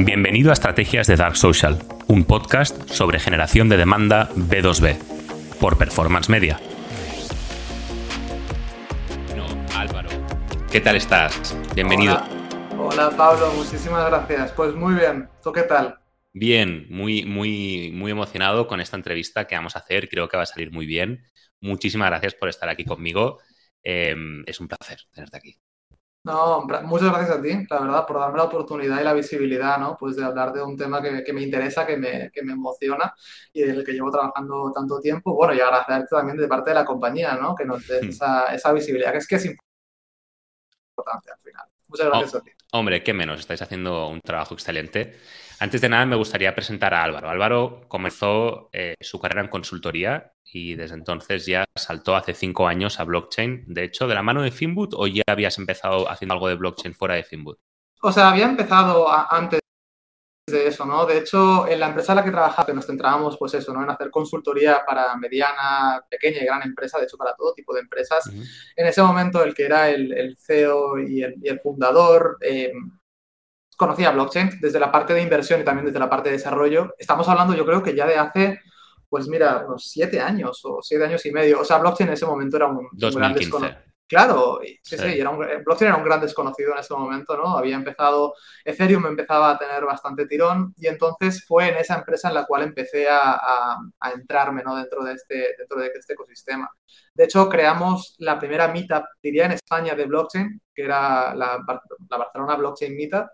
Bienvenido a Estrategias de Dark Social, un podcast sobre generación de demanda B2B, por Performance Media. No, Álvaro, ¿qué tal estás? Bienvenido. Hola. Hola, Pablo, muchísimas gracias. Pues muy bien, ¿tú qué tal? Bien, muy, muy, muy emocionado con esta entrevista que vamos a hacer. Creo que va a salir muy bien. Muchísimas gracias por estar aquí conmigo. Eh, es un placer tenerte aquí. No, muchas gracias a ti, la verdad, por darme la oportunidad y la visibilidad, ¿no? Pues de hablar de un tema que, que me interesa, que me, que me, emociona y del que llevo trabajando tanto tiempo. Bueno, y agradecerte también de parte de la compañía, ¿no? Que nos dé hmm. esa, esa, visibilidad, que es que es importante al final. Muchas gracias oh, a ti. Hombre, qué menos, estáis haciendo un trabajo excelente. Antes de nada, me gustaría presentar a Álvaro. Álvaro comenzó eh, su carrera en consultoría y desde entonces ya saltó hace cinco años a blockchain. De hecho, ¿de la mano de Finboot o ya habías empezado haciendo algo de blockchain fuera de Finboot? O sea, había empezado antes de eso, ¿no? De hecho, en la empresa en la que trabajaba, nos centrábamos, pues eso, ¿no? En hacer consultoría para mediana, pequeña y gran empresa, de hecho, para todo tipo de empresas. En ese momento, el que era el, CEO y el, fundador, eh, conocía blockchain desde la parte de inversión y también desde la parte de desarrollo. Estamos hablando, yo creo que ya de hace, pues mira, unos siete años o siete años y medio. O sea, blockchain en ese momento era un, 2015. gran desconocido. Claro, sí, sí, era un, blockchain era un gran desconocido en ese momento, ¿no? Había empezado, Ethereum empezaba a tener bastante tirón y entonces fue en esa empresa en la cual empecé a, a, a entrarme, ¿no? Dentro de, este, dentro de este ecosistema. De hecho, creamos la primera meetup, diría en España, de blockchain, que era la, la Barcelona Blockchain Meetup,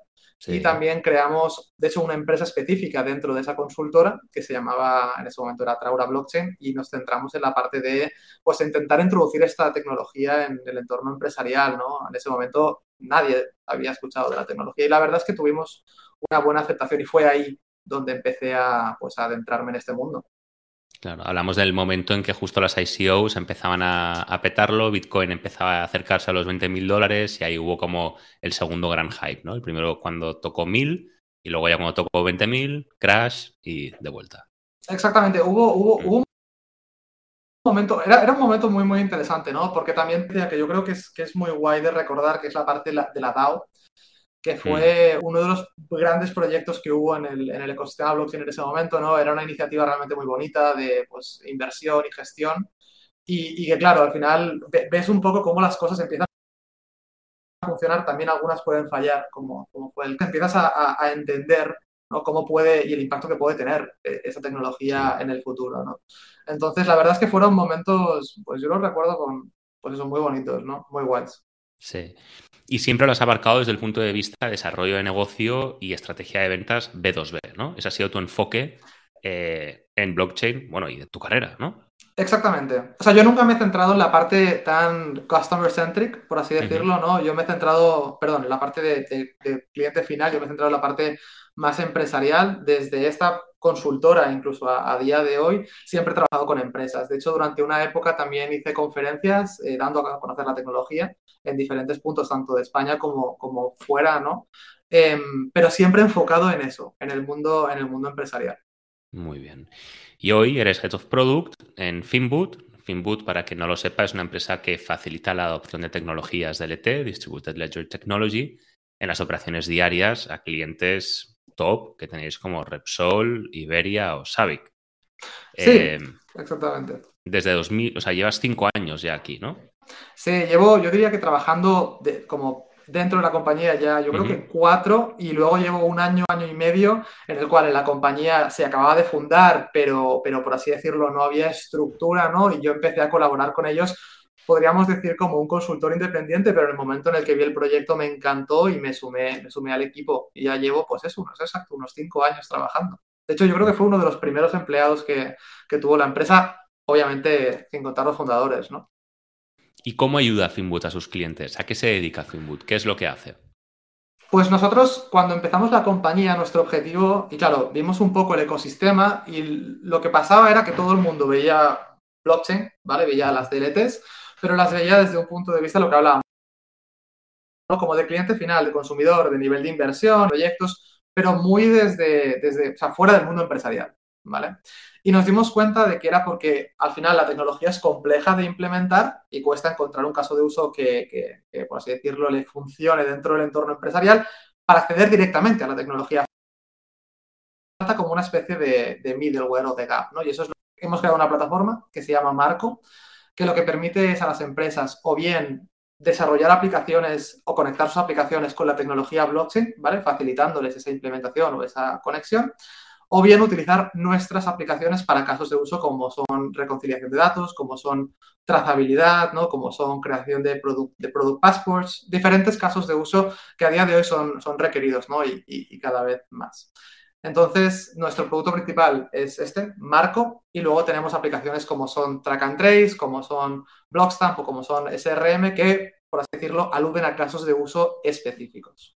y también creamos, de hecho, una empresa específica dentro de esa consultora que se llamaba, en ese momento era Traura Blockchain, y nos centramos en la parte de, pues, intentar introducir esta tecnología en el entorno empresarial, ¿no? En ese momento nadie había escuchado de la tecnología y la verdad es que tuvimos una buena aceptación y fue ahí donde empecé a, pues, a adentrarme en este mundo. Claro, hablamos del momento en que justo las ICOs empezaban a, petarlo, Bitcoin empezaba a acercarse a los 20 mil dólares y ahí hubo como el segundo gran hype, ¿no? El primero cuando tocó mil y luego ya cuando tocó 20 mil, crash y de vuelta. Exactamente, hubo, hubo, mm. hubo un momento, era, era, un momento muy, muy interesante, ¿no? Porque también que yo creo que es, que es muy guay de recordar que es la parte de la, de la DAO, que fue uno de los grandes proyectos que hubo en el, en el, ecosistema blockchain en ese momento, ¿no? Era una iniciativa realmente muy bonita de pues, inversión y gestión y, y, que, claro, al final ves un poco cómo las cosas empiezan a funcionar, también algunas pueden fallar, como, como fue el que empiezas a, a entender ¿no? cómo puede y el impacto que puede tener eh, esa tecnología en el futuro, ¿no? Entonces, la verdad es que fueron momentos, pues yo los recuerdo con, pues son muy bonitos, ¿no? Muy guays. Sí. Y siempre lo has abarcado desde el punto de vista de desarrollo de negocio y estrategia de ventas B2B, ¿no? Ese ha sido tu enfoque eh, en blockchain, bueno, y de tu carrera, ¿no? Exactamente. O sea, yo nunca me he centrado en la parte tan customer-centric, por así decirlo, ¿no? Yo me he centrado, perdón, en la parte de, de, de, cliente final, yo me he centrado en la parte más empresarial. Desde esta consultora, incluso a, a, día de hoy, siempre he trabajado con empresas. De hecho, durante una época también hice conferencias eh, dando a conocer la tecnología en diferentes puntos, tanto de España como, como fuera, ¿no? Eh, pero siempre enfocado en eso, en el mundo, en el mundo empresarial. Muy bien. Y hoy eres Head of Product en Finboot. Finboot, para quien no lo sepa, es una empresa que facilita la adopción de tecnologías DLT, Distributed Ledger Technology, en las operaciones diarias a clientes top que tenéis como Repsol, Iberia o Savic. Sí, eh, exactamente. Desde 2000, o sea, llevas cinco años ya aquí, ¿no? Sí, llevo, yo diría que trabajando de, como dentro de la compañía ya, yo creo uh -huh. que cuatro, y luego llevo un año, año y medio, en el cual en la compañía se acababa de fundar, pero, pero por así decirlo, no había estructura, ¿no? Y yo empecé a colaborar con ellos podríamos decir como un consultor independiente, pero en el momento en el que vi el proyecto me encantó y me sumé, me sumé al equipo y ya llevo, pues eso, unos exacto, unos cinco años trabajando. De hecho, yo creo que fue uno de los primeros empleados que, que tuvo la empresa, obviamente sin contar los fundadores, ¿no? ¿Y cómo ayuda Finboot a sus clientes? ¿A qué se dedica Finboot? ¿Qué es lo que hace? Pues nosotros, cuando empezamos la compañía, nuestro objetivo, y claro, vimos un poco el ecosistema y lo que pasaba era que todo el mundo veía blockchain, ¿vale? Veía las DLTs, pero las veía desde un punto de vista lo que hablábamos, ¿no? como de cliente final, de consumidor, de nivel de inversión, proyectos, pero muy desde, desde o sea, fuera del mundo empresarial, ¿vale? Y nos dimos cuenta de que era porque al final la tecnología es compleja de implementar y cuesta encontrar un caso de uso que, que, por así decirlo, le funcione dentro del entorno empresarial para acceder directamente a la tecnología trata como una especie de, de, middleware o de gap, ¿no? Y eso es lo que hemos creado una plataforma que se llama Marco, que lo que permite es a las empresas o bien desarrollar aplicaciones o conectar sus aplicaciones con la tecnología blockchain, ¿vale? Facilitándoles esa implementación o esa conexión, o bien utilizar nuestras aplicaciones para casos de uso como son reconciliación de datos, como son trazabilidad, ¿no? como son creación de product, de product passports, diferentes casos de uso que a día de hoy son, son requeridos ¿no? y, y, y cada vez más. Entonces, nuestro producto principal es este, Marco, y luego tenemos aplicaciones como son Track and Trace, como son Blockstamp o como son SRM, que, por así decirlo, aluden a casos de uso específicos.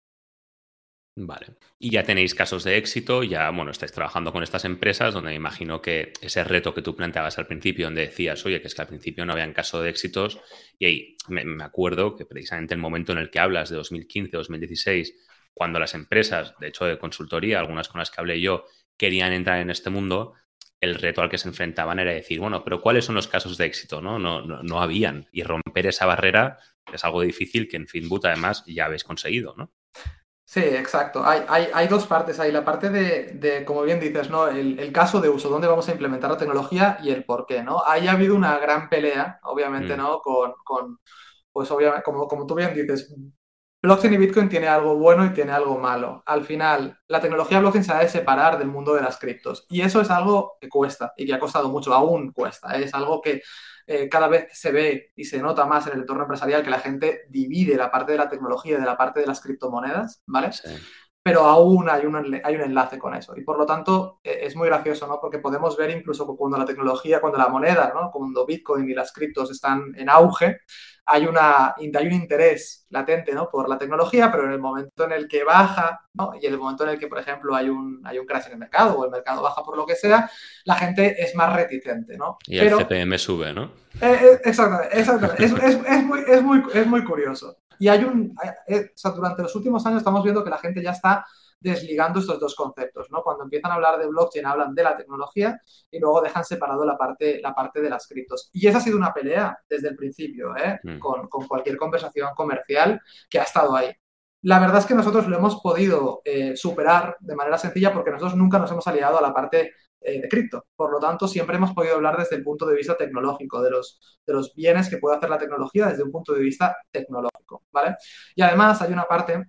Vale. Y ya tenéis casos de éxito, ya, bueno, estáis trabajando con estas empresas, donde me imagino que ese reto que tú planteabas al principio, donde decías, oye, que es que al principio no habían caso de éxitos, y ahí me, me acuerdo que precisamente el momento en el que hablas de 2015, 2016, cuando las empresas, de hecho de consultoría, algunas con las que hablé yo, querían entrar en este mundo, el reto al que se enfrentaban era decir, bueno, pero ¿cuáles son los casos de éxito? No, no, no, no habían. Y romper esa barrera es algo difícil que en Finboot además ya habéis conseguido, ¿no? Sí, exacto. Hay, hay, hay, dos partes ahí. La parte de, de como bien dices, ¿no? El, el, caso de uso, dónde vamos a implementar la tecnología y el por qué, ¿no? Ahí ha habido una gran pelea, obviamente, mm. ¿no? Con, con, pues obviamente, como, como tú bien dices, blockchain y Bitcoin tiene algo bueno y tiene algo malo. Al final, la tecnología blockchain se ha de separar del mundo de las criptos. Y eso es algo que cuesta y que ha costado mucho, aún cuesta. ¿eh? Es algo que eh, cada vez se ve y se nota más en el entorno empresarial que la gente divide la parte de la tecnología de la parte de las criptomonedas, ¿vale? Sí. Pero aún hay un, hay un enlace con eso. Y por lo tanto, eh, es muy gracioso, ¿no? Porque podemos ver incluso cuando la tecnología, cuando la moneda, ¿no? Cuando Bitcoin y las criptos están en auge, hay, una, hay un interés latente ¿no? por la tecnología, pero en el momento en el que baja ¿no? y en el momento en el que, por ejemplo, hay un, hay un crash en el mercado o el mercado baja por lo que sea, la gente es más reticente. ¿no? Y pero, el CPM sube, ¿no? Eh, eh, exactamente, exactamente. es, es, es, muy, es, muy, es muy curioso. Y hay un, eh, o sea, durante los últimos años estamos viendo que la gente ya está desligando estos dos conceptos, ¿no? Cuando empiezan a hablar de blockchain hablan de la tecnología y luego dejan separado la parte, la parte de las criptos. Y esa ha sido una pelea desde el principio, ¿eh? mm. con, con, cualquier conversación comercial que ha estado ahí. La verdad es que nosotros lo hemos podido eh, superar de manera sencilla porque nosotros nunca nos hemos aliado a la parte eh, de cripto. Por lo tanto, siempre hemos podido hablar desde el punto de vista tecnológico, de los, de los bienes que puede hacer la tecnología desde un punto de vista tecnológico, ¿vale? Y además hay una parte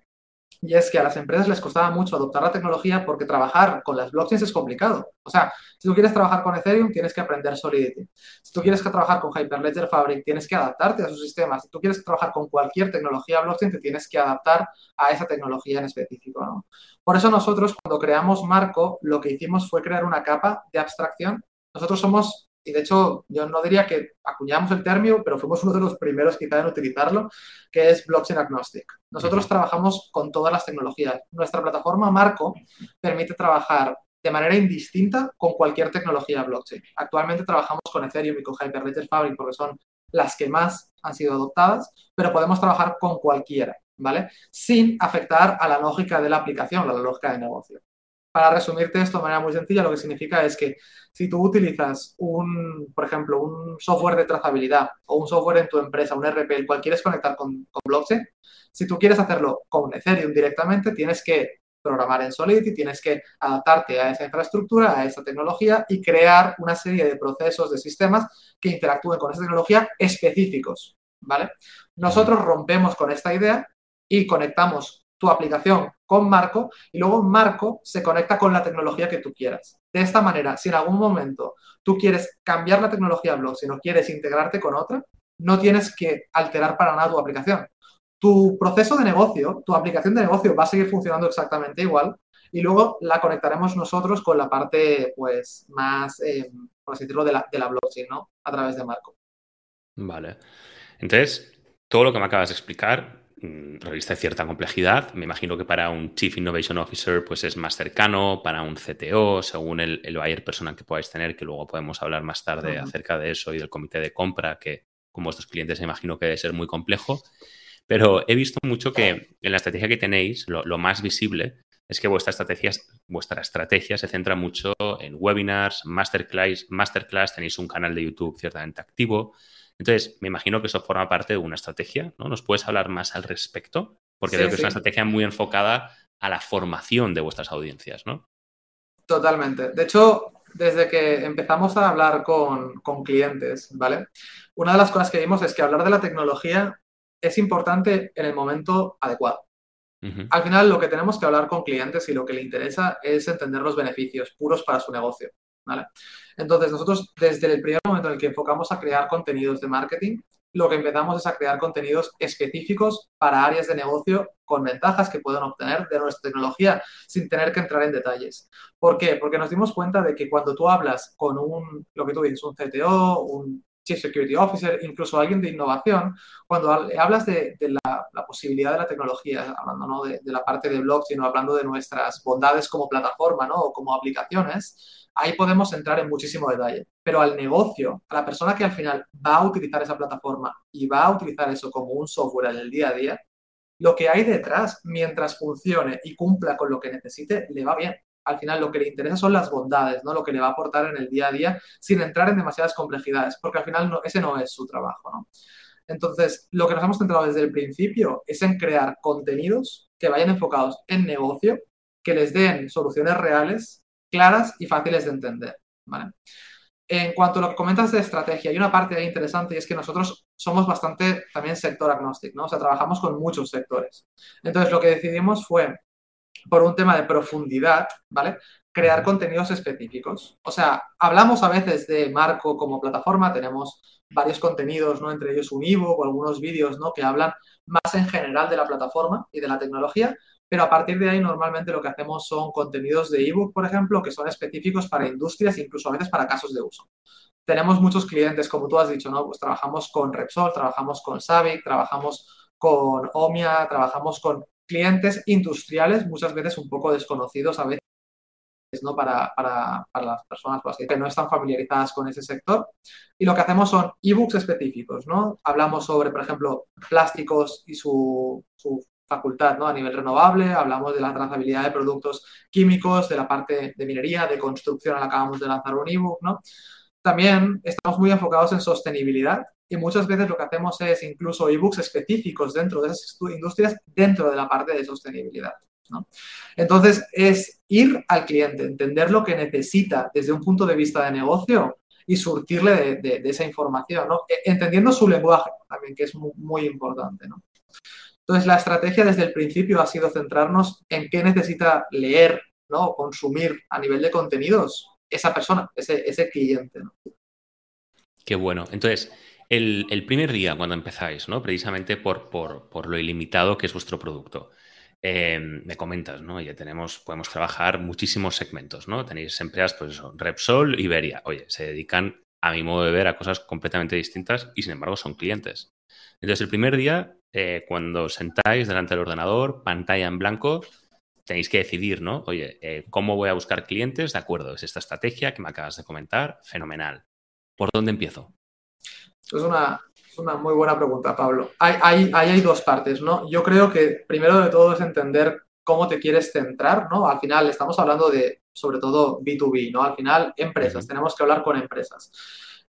y es que a las empresas les costaba mucho adoptar la tecnología porque trabajar con las blockchains es complicado. O sea, si tú quieres trabajar con Ethereum, tienes que aprender Solidity. Si tú quieres trabajar con Hyperledger Fabric, tienes que adaptarte a sus sistemas. Si tú quieres trabajar con cualquier tecnología blockchain, te tienes que adaptar a esa tecnología en específico. Por eso nosotros, cuando creamos Marco, lo que hicimos fue crear una capa de abstracción. Nosotros somos y de hecho yo no diría que acuñamos el término, pero fuimos uno de los primeros quizá en utilizarlo, que es blockchain agnostic. Nosotros trabajamos con todas las tecnologías. Nuestra plataforma Marco permite trabajar de manera indistinta con cualquier tecnología blockchain. Actualmente trabajamos con Ethereum y con Hyperledger Fabric porque son las que más han sido adoptadas, pero podemos trabajar con cualquiera, ¿vale? Sin afectar a la lógica de la aplicación, a la lógica de negocio para resumirte esto de manera muy sencilla, lo que significa es que si tú utilizas un, por ejemplo, un software de trazabilidad o un software en tu empresa, un RP, el cual quieres conectar con, con blockchain, si tú quieres hacerlo con Ethereum directamente, tienes que programar en Solidity, tienes que adaptarte a esa infraestructura, a esa tecnología y crear una serie de procesos, de sistemas que interactúen con esa tecnología específicos, ¿vale? Nosotros rompemos con esta idea y conectamos tu aplicación con Marco y luego Marco se conecta con la tecnología que tú quieras. De esta manera, si en algún momento tú quieres cambiar la tecnología blockchain o quieres integrarte con otra, no tienes que alterar para nada tu aplicación. Tu proceso de negocio, tu aplicación de negocio va a seguir funcionando exactamente igual y luego la conectaremos nosotros con la parte pues más, eh, por así decirlo, de la, de la blockchain, ¿no? A través de Marco. Vale. Entonces, todo lo que me acabas de explicar revista de cierta complejidad. Me imagino que para un Chief Innovation Officer pues es más cercano, para un CTO, según el, el buyer personal que podáis tener, que luego podemos hablar más tarde uh -huh. acerca de eso y del comité de compra, que con vuestros clientes me imagino que debe ser muy complejo. Pero he visto mucho que en la estrategia que tenéis, lo, lo más visible es que vuestra estrategia, vuestra estrategia se centra mucho en webinars, masterclass, masterclass, tenéis un canal de YouTube ciertamente activo, entonces, me imagino que eso forma parte de una estrategia, ¿no? ¿Nos puedes hablar más al respecto? Porque sí, creo que sí. es una estrategia muy enfocada a la formación de vuestras audiencias, ¿no? Totalmente. De hecho, desde que empezamos a hablar con, con, clientes, ¿vale? Una de las cosas que vimos es que hablar de la tecnología es importante en el momento adecuado. Al final, lo que tenemos que hablar con clientes y lo que le interesa es entender los beneficios puros para su negocio. ¿Vale? Entonces, nosotros desde el primer momento en el que enfocamos a crear contenidos de marketing, lo que empezamos es a crear contenidos específicos para áreas de negocio con ventajas que pueden obtener de nuestra tecnología sin tener que entrar en detalles. ¿Por qué? Porque nos dimos cuenta de que cuando tú hablas con un, lo que tú dices, un CTO, un Chief Security Officer, incluso alguien de innovación, cuando hablas de, la, posibilidad de la tecnología, hablando ¿no? de, la parte de blockchain, hablando de nuestras bondades como plataforma ¿no? o como aplicaciones, ahí podemos entrar en muchísimo detalle. Pero al negocio, a la persona que al final va a utilizar esa plataforma y va a utilizar eso como un software en el día a día, lo que hay detrás, mientras funcione y cumpla con lo que necesite, le va bien al final lo que le interesa son las bondades, ¿no? Lo que le va a aportar en el día a día sin entrar en demasiadas complejidades, porque al final no, ese no es su trabajo, ¿no? Entonces, lo que nos hemos centrado desde el principio es en crear contenidos que vayan enfocados en negocio, que les den soluciones reales, claras y fáciles de entender, ¿vale? En cuanto a lo que comentas de estrategia, hay una parte interesante y es que nosotros somos bastante también sector agnóstico, ¿no? O sea, trabajamos con muchos sectores. Entonces, lo que decidimos fue por un tema de profundidad, ¿vale? Crear contenidos específicos. O sea, hablamos a veces de Marco como plataforma, tenemos varios contenidos, ¿no? Entre ellos un ebook o algunos vídeos, ¿no? Que hablan más en general de la plataforma y de la tecnología, pero a partir de ahí normalmente lo que hacemos son contenidos de ebook, por ejemplo, que son específicos para industrias incluso a veces para casos de uso. Tenemos muchos clientes, como tú has dicho, ¿no? Pues trabajamos con Repsol, trabajamos con Savic, trabajamos con Omia, trabajamos con clientes industriales, muchas veces un poco desconocidos a veces, ¿no? Para, para, para las personas pues, que no están familiarizadas con ese sector. Y lo que hacemos son ebooks específicos, ¿no? Hablamos sobre, por ejemplo, plásticos y su, su facultad ¿no? a nivel renovable, hablamos de la trazabilidad de productos químicos, de la parte de minería, de construcción, acabamos de lanzar un ebook, ¿no? También estamos muy enfocados en sostenibilidad y muchas veces lo que hacemos es incluso ebooks específicos dentro de esas industrias, dentro de la parte de sostenibilidad. Entonces, es ir al cliente, entender lo que necesita desde un punto de vista de negocio y surtirle de, esa información, e, entendiendo su lenguaje también, que es muy, importante. Entonces, la estrategia desde el principio ha sido centrarnos en qué necesita leer ¿no? consumir a nivel de contenidos esa persona, ese, ese cliente. Qué bueno. Entonces, el, primer día cuando empezáis, ¿no? Precisamente por, por, lo ilimitado que es vuestro producto. Em, me comentas, ¿no? Ya tenemos, podemos trabajar muchísimos segmentos, ¿no? Tenéis empresas, pues eso, Repsol, Iberia. Oye, se dedican, a mi modo de ver, a cosas completamente distintas y sin embargo son clientes. Entonces, el primer día, eh, cuando sentáis delante del ordenador, pantalla en blanco, tenéis que decidir, ¿no? Oye, eh, ¿cómo voy a buscar clientes? De acuerdo, es esta estrategia que me acabas de comentar, fenomenal. ¿Por dónde empiezo? Es una, una muy buena pregunta, Pablo. Hay, hay, dos partes, ¿no? Yo creo que primero de todo es entender cómo te quieres centrar, ¿no? Al final estamos hablando de, sobre todo, B2B, ¿no? Al final, empresas, tenemos que hablar con empresas.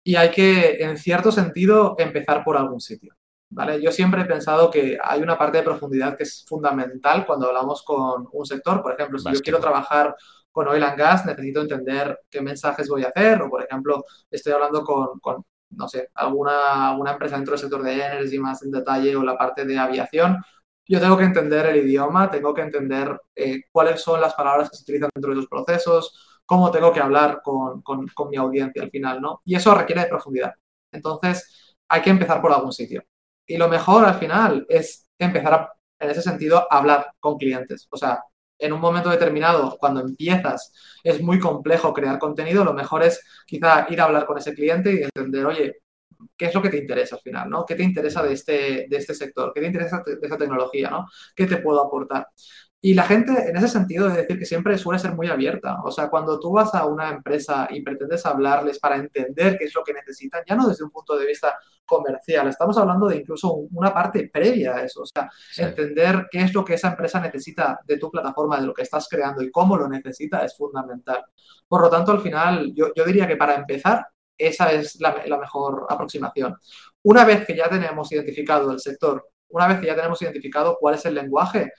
Y hay que, en cierto sentido, empezar por algún sitio. ¿Vale? Yo siempre he pensado que hay una parte de profundidad que es fundamental cuando hablamos con un sector. Por ejemplo, si yo quiero trabajar con oil and gas, necesito entender qué mensajes voy a hacer. O, por ejemplo, estoy hablando con, con no sé, alguna, alguna empresa dentro del sector de energy más en detalle o la parte de aviación. Yo tengo que entender el idioma, tengo que entender eh, cuáles son las palabras que se utilizan dentro de esos procesos, cómo tengo que hablar con, con mi audiencia al final, ¿no? Y eso requiere de profundidad. Entonces, hay que empezar por algún sitio. Y lo mejor al final es empezar en ese sentido a hablar con clientes. O sea, en un momento determinado, cuando empiezas, es muy complejo crear contenido, lo mejor es quizá ir a hablar con ese cliente y entender, oye, ¿qué es lo que te interesa al final? ¿no? ¿Qué te interesa de este, de este sector? ¿Qué te interesa de esa tecnología? ¿no? ¿Qué te puedo aportar? Y la gente, en ese sentido, es decir que siempre suele ser muy abierta. O sea, cuando tú vas a una empresa y pretendes hablarles para entender qué es lo que necesitan, ya no desde un punto de vista comercial, estamos hablando de incluso una parte previa a eso. O sea, entender qué es lo que esa empresa necesita de tu plataforma, de lo que estás creando y cómo lo necesita es fundamental. Por lo tanto, al final, yo, diría que para empezar, esa es la, la mejor aproximación. Una vez que ya tenemos identificado el sector, una vez que ya tenemos identificado cuál es el lenguaje,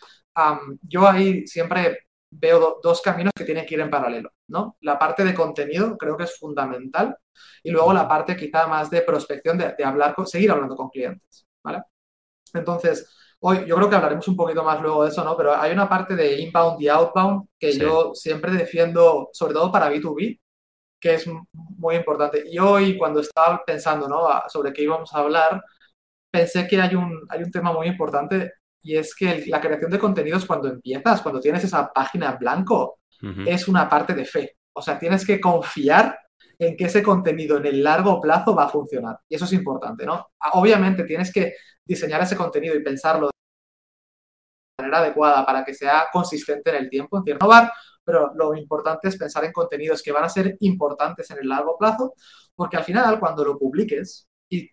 yo ahí siempre veo dos caminos que tienen que ir en paralelo, ¿no? La parte de contenido creo que es fundamental y luego la parte quizá más de prospección, de, hablar, con, seguir hablando con clientes, ¿vale? Entonces, hoy yo creo que hablaremos un poquito más luego de eso, ¿no? Pero hay una parte de inbound y outbound que yo siempre defiendo, sobre todo para B2B, que es muy importante. Y hoy, cuando estaba pensando, ¿no? Sobre qué íbamos a hablar, pensé que hay un, hay un tema muy importante y es que la creación de contenidos cuando empiezas, cuando tienes esa página en blanco, es una parte de fe. O sea, tienes que confiar en que ese contenido en el largo plazo va a funcionar. Y eso es importante, ¿no? Obviamente tienes que diseñar ese contenido y pensarlo de manera adecuada para que sea consistente en el tiempo, en cierto lugar, pero lo importante es pensar en contenidos que van a ser importantes en el largo plazo, porque al final, cuando lo publiques y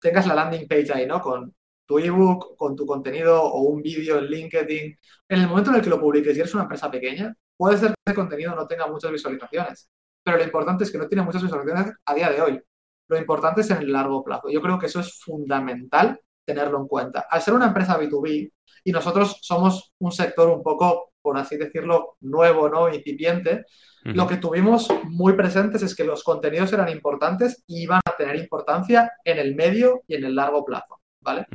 tengas la landing page ahí, ¿no? Con tu ebook, con tu contenido o un vídeo en LinkedIn, en el momento en el que lo publiques y eres una empresa pequeña, puede ser que ese contenido no tenga muchas visualizaciones, pero lo importante es que no tiene muchas visualizaciones a día de hoy. Lo importante es en el largo plazo. Yo creo que eso es fundamental tenerlo en cuenta. Al ser una empresa B2B y nosotros somos un sector un poco, por así decirlo, nuevo, ¿no? Incipiente, lo que tuvimos muy presentes es que los contenidos eran importantes y iban a tener importancia en el medio y en el largo plazo, ¿vale?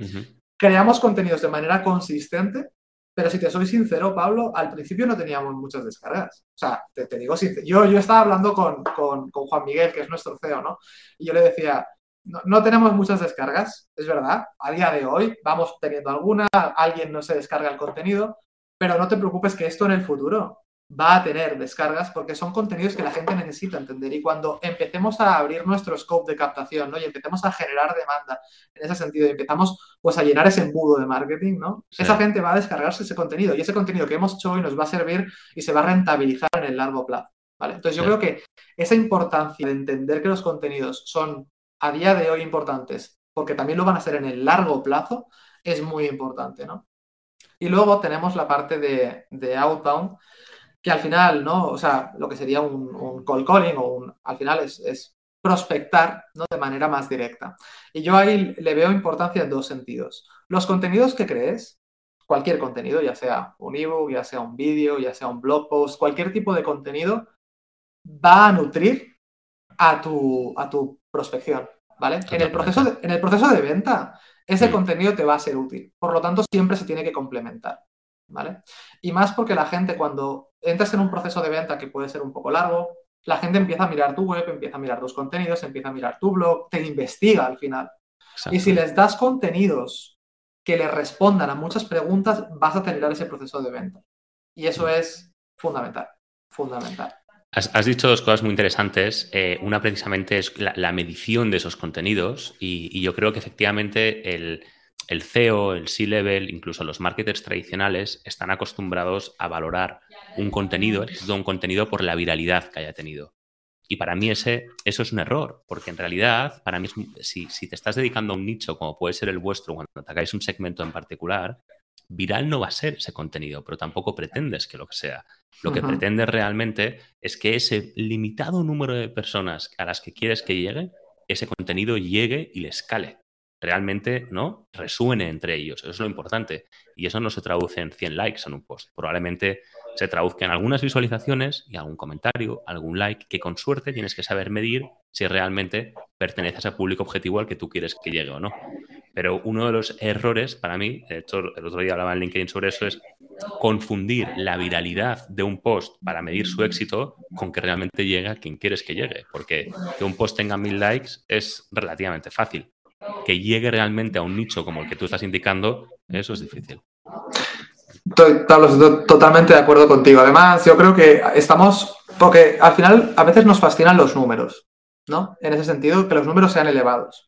Creamos contenidos de manera consistente, pero si te soy sincero, Pablo, al principio no teníamos muchas descargas. O sea, te, digo sincero. Yo, yo estaba hablando con, con, Juan Miguel, que es nuestro CEO, ¿no? Y yo le decía, no, no, tenemos muchas descargas, es verdad. A día de hoy vamos teniendo alguna, alguien no se descarga el contenido, pero no te preocupes que esto en el futuro va a tener descargas porque son contenidos que la gente necesita entender y cuando empecemos a abrir nuestro scope de captación ¿no? y empecemos a generar demanda en ese sentido y empezamos pues a llenar ese embudo de marketing, ¿no? esa gente va a descargarse ese contenido y ese contenido que hemos hecho hoy nos va a servir y se va a rentabilizar en el largo plazo. ¿vale? Entonces yo creo que esa importancia de entender que los contenidos son a día de hoy importantes porque también lo van a ser en el largo plazo es muy importante. ¿no? Y luego tenemos la parte de, de outbound que al final, ¿no? O sea, lo que sería un, un cold calling o un, al final es, prospectar, ¿no? De manera más directa. Y yo ahí le veo importancia en dos sentidos. Los contenidos que crees, cualquier contenido, ya sea un ebook, ya sea un vídeo, ya sea un blog post, cualquier tipo de contenido, va a nutrir a tu, a tu prospección, ¿vale? En el, proceso de, en el proceso de venta, ese contenido te va a ser útil. Por lo tanto, siempre se tiene que complementar. ¿Vale? Y más porque la gente cuando entras en un proceso de venta que puede ser un poco largo, la gente empieza a mirar tu web, empieza a mirar tus contenidos, empieza a mirar tu blog, te investiga al final. Y si les das contenidos que le respondan a muchas preguntas, vas a acelerar ese proceso de venta. Y eso es fundamental, fundamental. Has, dicho dos cosas muy interesantes. Eh, una precisamente es la, medición de esos contenidos y yo creo que efectivamente el, el CEO, el C-Level, incluso los marketers tradicionales están acostumbrados a valorar un contenido, el éxito de un contenido por la viralidad que haya tenido. Y para mí ese, eso es un error, porque en realidad, para mí, si, si te estás dedicando a un nicho como puede ser el vuestro, cuando atacáis un segmento en particular, viral no va a ser ese contenido, pero tampoco pretendes que lo que sea. Lo que pretendes realmente es que ese limitado número de personas a las que quieres que llegue, ese contenido llegue y le escale realmente ¿no? resuene entre ellos. Eso es lo importante. Y eso no se traduce en 100 likes en un post. Probablemente se traduzca en algunas visualizaciones y algún comentario, algún like, que con suerte tienes que saber medir si realmente pertenece a ese público objetivo al que tú quieres que llegue o no. Pero uno de los errores para mí, de hecho el otro día hablaba en LinkedIn sobre eso, es confundir la viralidad de un post para medir su éxito con que realmente llegue a quien quieres que llegue. Porque que un post tenga mil likes es relativamente fácil que llegue realmente a un nicho como el que tú estás indicando, eso es difícil. Estoy, totalmente de acuerdo contigo. Además, yo creo que estamos, porque al final a veces nos fascinan los números, ¿no? En ese sentido, que los números sean elevados.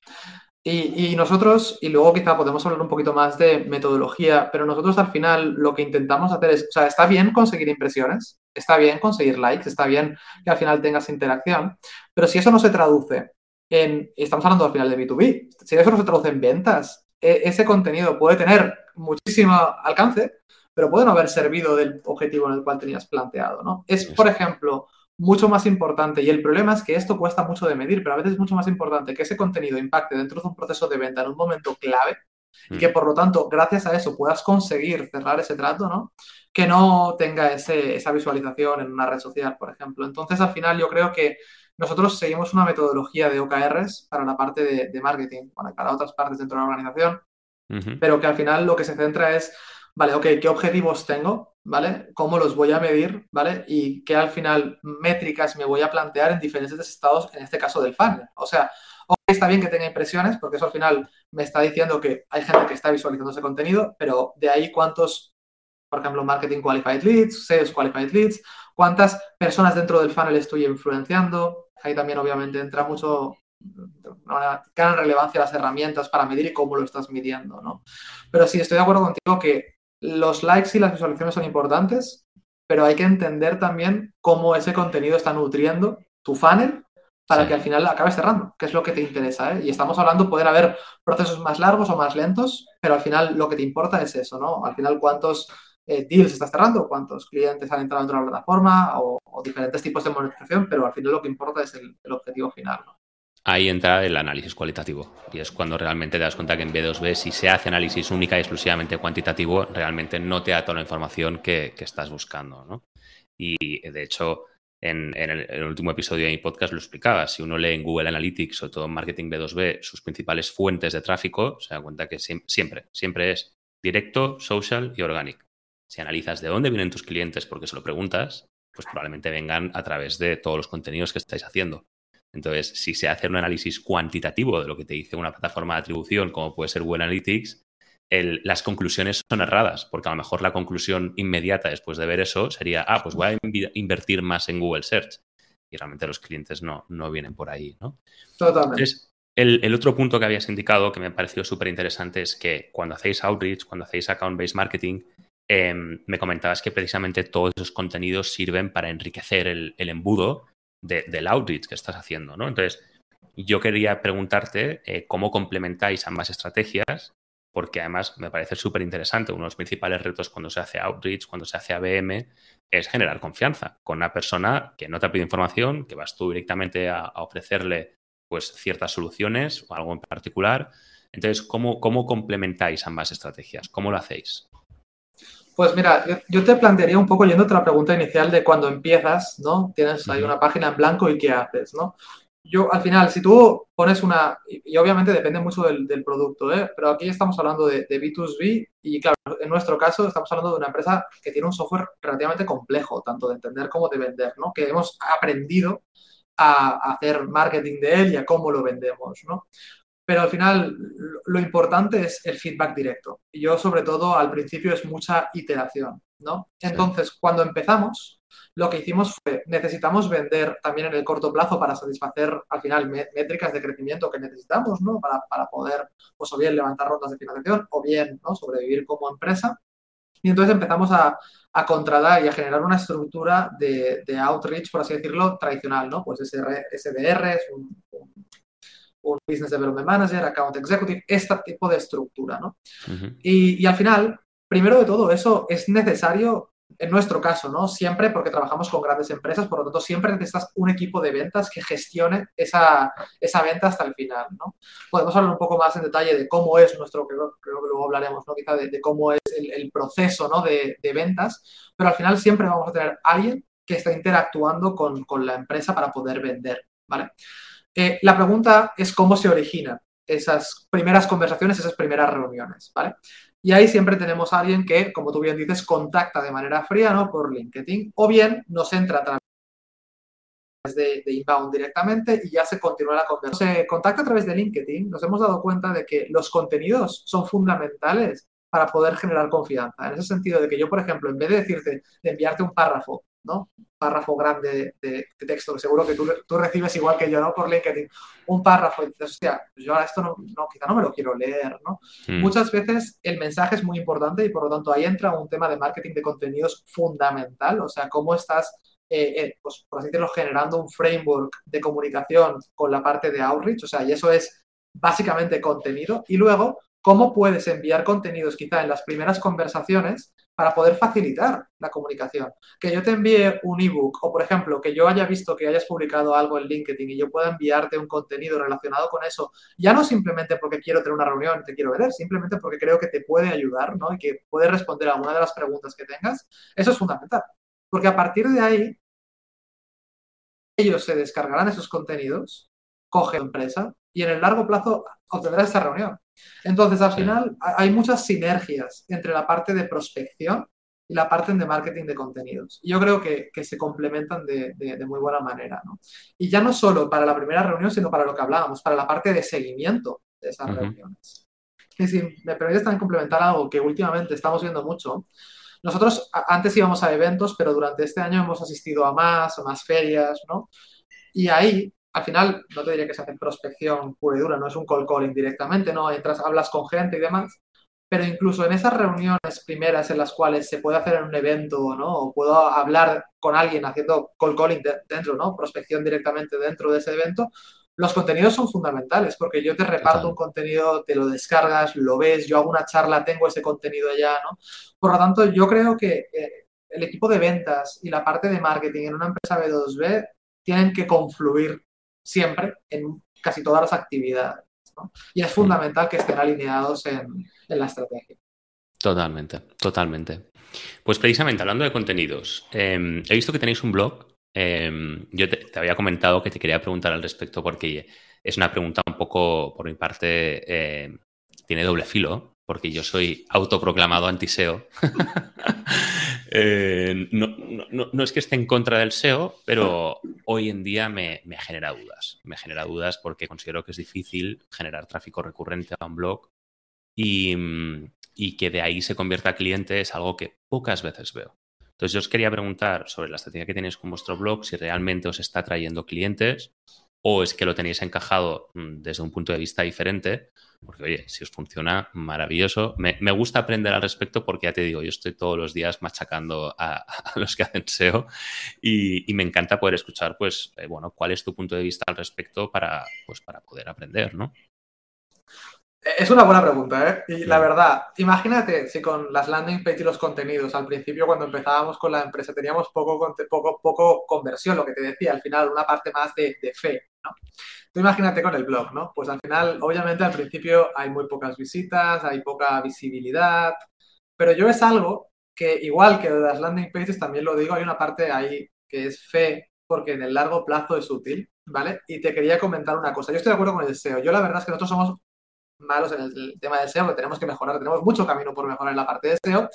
Y, y, nosotros, y luego quizá podemos hablar un poquito más de metodología, pero nosotros al final lo que intentamos hacer es, o sea, está bien conseguir impresiones, está bien conseguir likes, está bien que al final tengas interacción, pero si eso no se traduce estamos hablando al final de B2B, si eso no se traduce en ventas, e, ese contenido puede tener muchísimo alcance, pero puede no haber servido del objetivo en el cual tenías planteado, ¿no? Es, por ejemplo, mucho más importante, y el problema es que esto cuesta mucho de medir, pero a veces es mucho más importante que ese contenido impacte dentro de un proceso de venta en un momento clave, Y mm. que por lo tanto, gracias a eso, puedas conseguir cerrar ese trato, ¿no? Que no tenga esa visualización en una red social, por ejemplo. Entonces, al final, yo creo que nosotros seguimos una metodología de OKRs para la parte de, marketing, bueno, para otras partes dentro de la organización, pero que al final lo que se centra es, vale, ok, ¿qué objetivos tengo? ¿Vale? ¿Cómo los voy a medir? ¿Vale? Y qué al final métricas me voy a plantear en diferentes estados, en este caso del funnel. O sea, está bien que tenga impresiones, porque eso al final me está diciendo que hay gente que está visualizando ese contenido, pero de ahí cuántos, por ejemplo, marketing qualified leads, sales qualified leads, cuántas personas dentro del funnel estoy influenciando. Ahí también obviamente entra mucho, gran relevancia las herramientas para medir y cómo lo estás midiendo, ¿no? Pero sí, estoy de acuerdo contigo que los likes y las visualizaciones son importantes, pero hay que entender también cómo ese contenido está nutriendo tu funnel para que al final acabes cerrando, que es lo que te interesa. ¿eh? Y estamos hablando, pueden haber procesos más largos o más lentos, pero al final lo que te importa es eso, ¿no? Al final cuántos eh, deals estás cerrando, cuántos clientes han entrado de la plataforma o, diferentes tipos de monetización, pero al final lo que importa es el, objetivo final. Ahí entra el análisis cualitativo y es cuando realmente te das cuenta que en B2B si se hace análisis única y exclusivamente cuantitativo, realmente no te da toda la información que, que estás buscando. ¿no? Y de hecho, en, el, último episodio de mi podcast lo explicaba. Si uno lee en Google Analytics o todo en Marketing B2B sus principales fuentes de tráfico, se da cuenta que siempre, siempre es directo, social y organic. Si analizas de dónde vienen tus clientes porque se lo preguntas, pues probablemente vengan a través de todos los contenidos que estáis haciendo. Entonces, si se hace un análisis cuantitativo de lo que te dice una plataforma de atribución, como puede ser Google Analytics, las conclusiones son erradas, porque a lo mejor la conclusión inmediata después de ver eso sería, ah, pues voy a invertir más en Google Search. Y realmente los clientes no, no vienen por ahí, ¿no? Totalmente. el, otro punto que habías indicado que me ha parecido súper interesante es que cuando hacéis outreach, cuando hacéis account-based marketing, em, me comentabas que precisamente todos esos contenidos sirven para enriquecer el, embudo del outreach que estás haciendo, ¿no? Entonces, yo quería preguntarte eh, cómo complementáis ambas estrategias porque además me parece súper interesante. Uno de los principales retos cuando se hace outreach, cuando se hace ABM, es generar confianza con una persona que no te ha pedido información, que vas tú directamente a, ofrecerle pues ciertas soluciones o algo en particular. Entonces, ¿cómo, ¿cómo complementáis ambas estrategias? ¿Cómo lo hacéis? Pues mira, yo te plantearía un poco yendo a otra pregunta inicial de cuando empiezas, ¿no? Tienes ahí una página en blanco y qué haces, ¿no? yo al final, si tú pones una, y, obviamente depende mucho del, producto, ¿eh? pero aquí estamos hablando de, B2B y claro, en nuestro caso estamos hablando de una empresa que tiene un software relativamente complejo, tanto de entender como de vender, ¿no? Que hemos aprendido a, hacer marketing de él y a cómo lo vendemos, ¿no? Pero al final lo importante es el feedback directo. Y yo sobre todo al principio es mucha iteración, ¿no? Entonces, cuando empezamos, lo que hicimos fue, necesitamos vender también en el corto plazo para satisfacer al final métricas de crecimiento que necesitamos, ¿no? Para, poder, pues o bien levantar rondas de financiación o bien, ¿no? Sobrevivir como empresa. Y entonces empezamos a, a contratar y a generar una estructura de, outreach, por así decirlo, tradicional, ¿no? Pues SDR, es un, Business Development Manager, Account Executive, este tipo de estructura, ¿no? y, y, al final, primero de todo, eso es necesario en nuestro caso, ¿no? Siempre, porque trabajamos con grandes empresas, por lo tanto, siempre necesitas un equipo de ventas que gestione esa, venta hasta el final, ¿no? Podemos hablar un poco más en detalle de cómo es nuestro, creo, que luego hablaremos, ¿no? Quizá de, cómo es el, proceso, ¿no? De, ventas, pero al final siempre vamos a tener alguien que está interactuando con, la empresa para poder vender, ¿vale? Eh, la pregunta es cómo se originan esas primeras conversaciones, esas primeras reuniones, ¿vale? Y ahí siempre tenemos a alguien que, como tú bien dices, contacta de manera fría, ¿no? Por LinkedIn, o bien nos entra a través de, de, inbound directamente y ya se continúa la conversación. Se contacta a través de LinkedIn, nos hemos dado cuenta de que los contenidos son fundamentales para poder generar confianza. En ese sentido de que yo, por ejemplo, en vez de decirte, de enviarte un párrafo ¿no? párrafo grande de, texto, que seguro que tú, recibes igual que yo, ¿no? Por LinkedIn, un párrafo y dices, hostia, pues yo ahora esto no, no, quizá no me lo quiero leer, ¿no? Hmm. Muchas veces el mensaje es muy importante y por lo tanto ahí entra un tema de marketing de contenidos fundamental, o sea, cómo estás, eh, eh, pues, por así decirlo, generando un framework de comunicación con la parte de outreach, o sea, y eso es básicamente contenido, y luego cómo puedes enviar contenidos quizá en las primeras conversaciones para poder facilitar la comunicación. Que yo te envíe un ebook o, por ejemplo, que yo haya visto que hayas publicado algo en LinkedIn y yo pueda enviarte un contenido relacionado con eso, ya no simplemente porque quiero tener una reunión y te quiero ver, simplemente porque creo que te puede ayudar ¿no? y que puede responder a alguna de las preguntas que tengas, eso es fundamental. Porque a partir de ahí, ellos se descargarán esos contenidos, coge la empresa y en el largo plazo obtendrá esa reunión. Entonces, al final, hay muchas sinergias entre la parte de prospección y la parte de marketing de contenidos. Yo creo que, se complementan de, muy buena manera. ¿no? Y ya no solo para la primera reunión, sino para lo que hablábamos, para la parte de seguimiento de esas reuniones. Y si me permites también complementar algo que últimamente estamos viendo mucho, nosotros antes íbamos a eventos, pero durante este año hemos asistido a más, a más ferias, ¿no? Y ahí al final no te diría que se hace prospección pura y dura, no es un cold calling directamente, ¿no? Entras, hablas con gente y demás, pero incluso en esas reuniones primeras en las cuales se puede hacer en un evento, ¿no? O puedo hablar con alguien haciendo cold calling dentro, ¿no? Prospección directamente dentro de ese evento, los contenidos son fundamentales porque yo te reparto un contenido, te lo descargas, lo ves, yo hago una charla, tengo ese contenido allá, ¿no? Por lo tanto, yo creo que eh, el equipo de ventas y la parte de marketing en una empresa B2B tienen que confluir siempre en casi todas las actividades. Y es fundamental que estén alineados en, la estrategia. Totalmente, totalmente. Pues precisamente hablando de contenidos, em, he visto que tenéis un blog. Em, yo te, había comentado que te quería preguntar al respecto porque es una pregunta un poco, por mi parte, em, tiene doble filo, porque yo soy autoproclamado anti-SEO. Eh, no, es que esté en contra del SEO, pero hoy en día me, genera dudas. Me genera dudas porque considero que es difícil generar tráfico recurrente a un blog y, que de ahí se convierta a cliente es algo que pocas veces veo. Entonces yo os quería preguntar sobre la estrategia que tenéis con vuestro blog, si realmente os está trayendo clientes o es que lo tenéis encajado mm, desde un punto de vista diferente porque, oye, si os funciona, maravilloso. Me, gusta aprender al respecto porque ya te digo, yo estoy todos los días machacando a, los que hacen SEO y, me encanta poder escuchar, pues, eh, bueno, cuál es tu punto de vista al respecto para, pues, para poder aprender, ¿no? Es una buena pregunta, ¿eh? Y la verdad, imagínate si con las landing page y los contenidos, al principio cuando empezábamos con la empresa teníamos poco, poco, poco conversión, lo que te decía, al final una parte más de, de fe, ¿no? Tú imagínate con el blog, ¿no? Pues al final, obviamente al principio hay muy pocas visitas, hay poca visibilidad, pero yo es algo que igual que de las landing pages también lo digo, hay una parte ahí que es fe, porque en el largo plazo es útil, ¿vale? Y te quería comentar una cosa. Yo estoy de acuerdo con el SEO. Yo la verdad es que nosotros somos malos en el tema del SEO, que tenemos que mejorar, tenemos mucho camino por mejorar en la parte de SEO,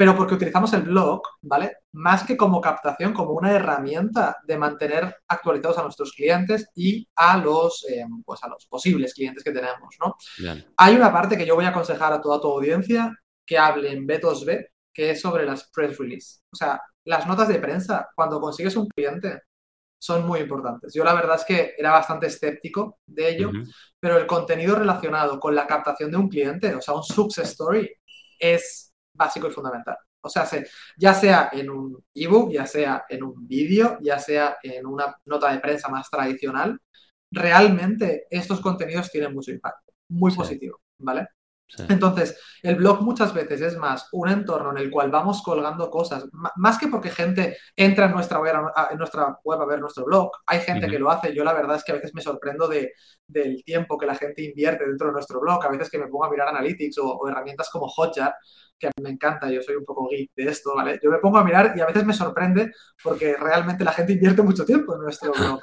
pero porque utilizamos el blog, ¿vale? Más que como captación, como una herramienta de mantener actualizados a nuestros clientes y a los, eh, pues a los posibles clientes que tenemos, ¿no? Hay una parte que yo voy a aconsejar a toda tu audiencia que hable en B2B, que es sobre las press release. O sea, las notas de prensa, cuando consigues un cliente, son muy importantes. Yo la verdad es que era bastante escéptico de ello, pero el contenido relacionado con la captación de un cliente, o sea, un success story, es básico y fundamental. O sea, ya sea en un ebook, ya sea en un vídeo, ya sea en una nota de prensa más tradicional, realmente estos contenidos tienen mucho impacto, muy positivo, ¿vale? Entonces, el blog muchas veces es más un entorno en el cual vamos colgando cosas, más que porque gente entra en nuestra web a, en nuestra web a ver nuestro blog. Hay gente que lo hace. Yo la verdad es que a veces me sorprendo de, del tiempo que la gente invierte dentro de nuestro blog. A veces que me pongo a mirar analytics o, herramientas como Hotjar, que a mí me encanta, yo soy un poco geek de esto, ¿vale? Yo me pongo a mirar y a veces me sorprende porque realmente la gente invierte mucho tiempo en nuestro blog.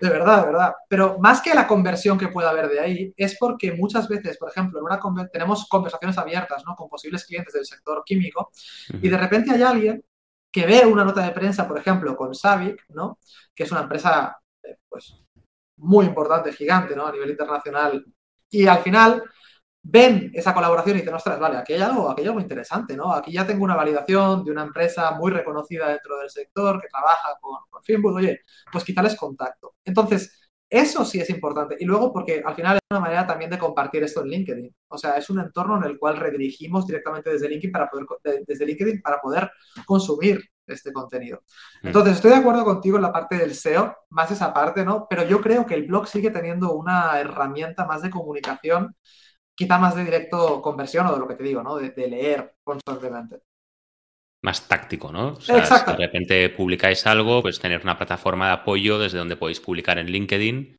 De verdad, de verdad. Pero más que la conversión que pueda haber de ahí, es porque muchas veces, por ejemplo, en una tenemos conversaciones abiertas ¿no? con posibles clientes del sector químico y de repente hay alguien que ve una nota de prensa, por ejemplo, con Savic, ¿no? que es una empresa eh, pues, muy importante, gigante ¿no? a nivel internacional, y al final ven esa colaboración y dicen, ostras, vale, aquí hay algo, aquí hay algo interesante, ¿no? Aquí ya tengo una validación de una empresa muy reconocida dentro del sector que trabaja con, con Finwood, oye, pues quizá les contacto. Entonces, eso sí es importante. Y luego porque al final es una manera también de compartir esto en LinkedIn. O sea, es un entorno en el cual redirigimos directamente desde LinkedIn para poder, desde LinkedIn para poder consumir este contenido. Mm. Entonces, estoy de acuerdo contigo en la parte del SEO, más esa parte, ¿no? Pero yo creo que el blog sigue teniendo una herramienta más de comunicación quizá más de directo conversión o de lo que te digo, ¿no? De, leer constantemente. más táctico, ¿no? O sea, Si de repente publicáis algo, pues tener una plataforma de apoyo desde donde podéis publicar en LinkedIn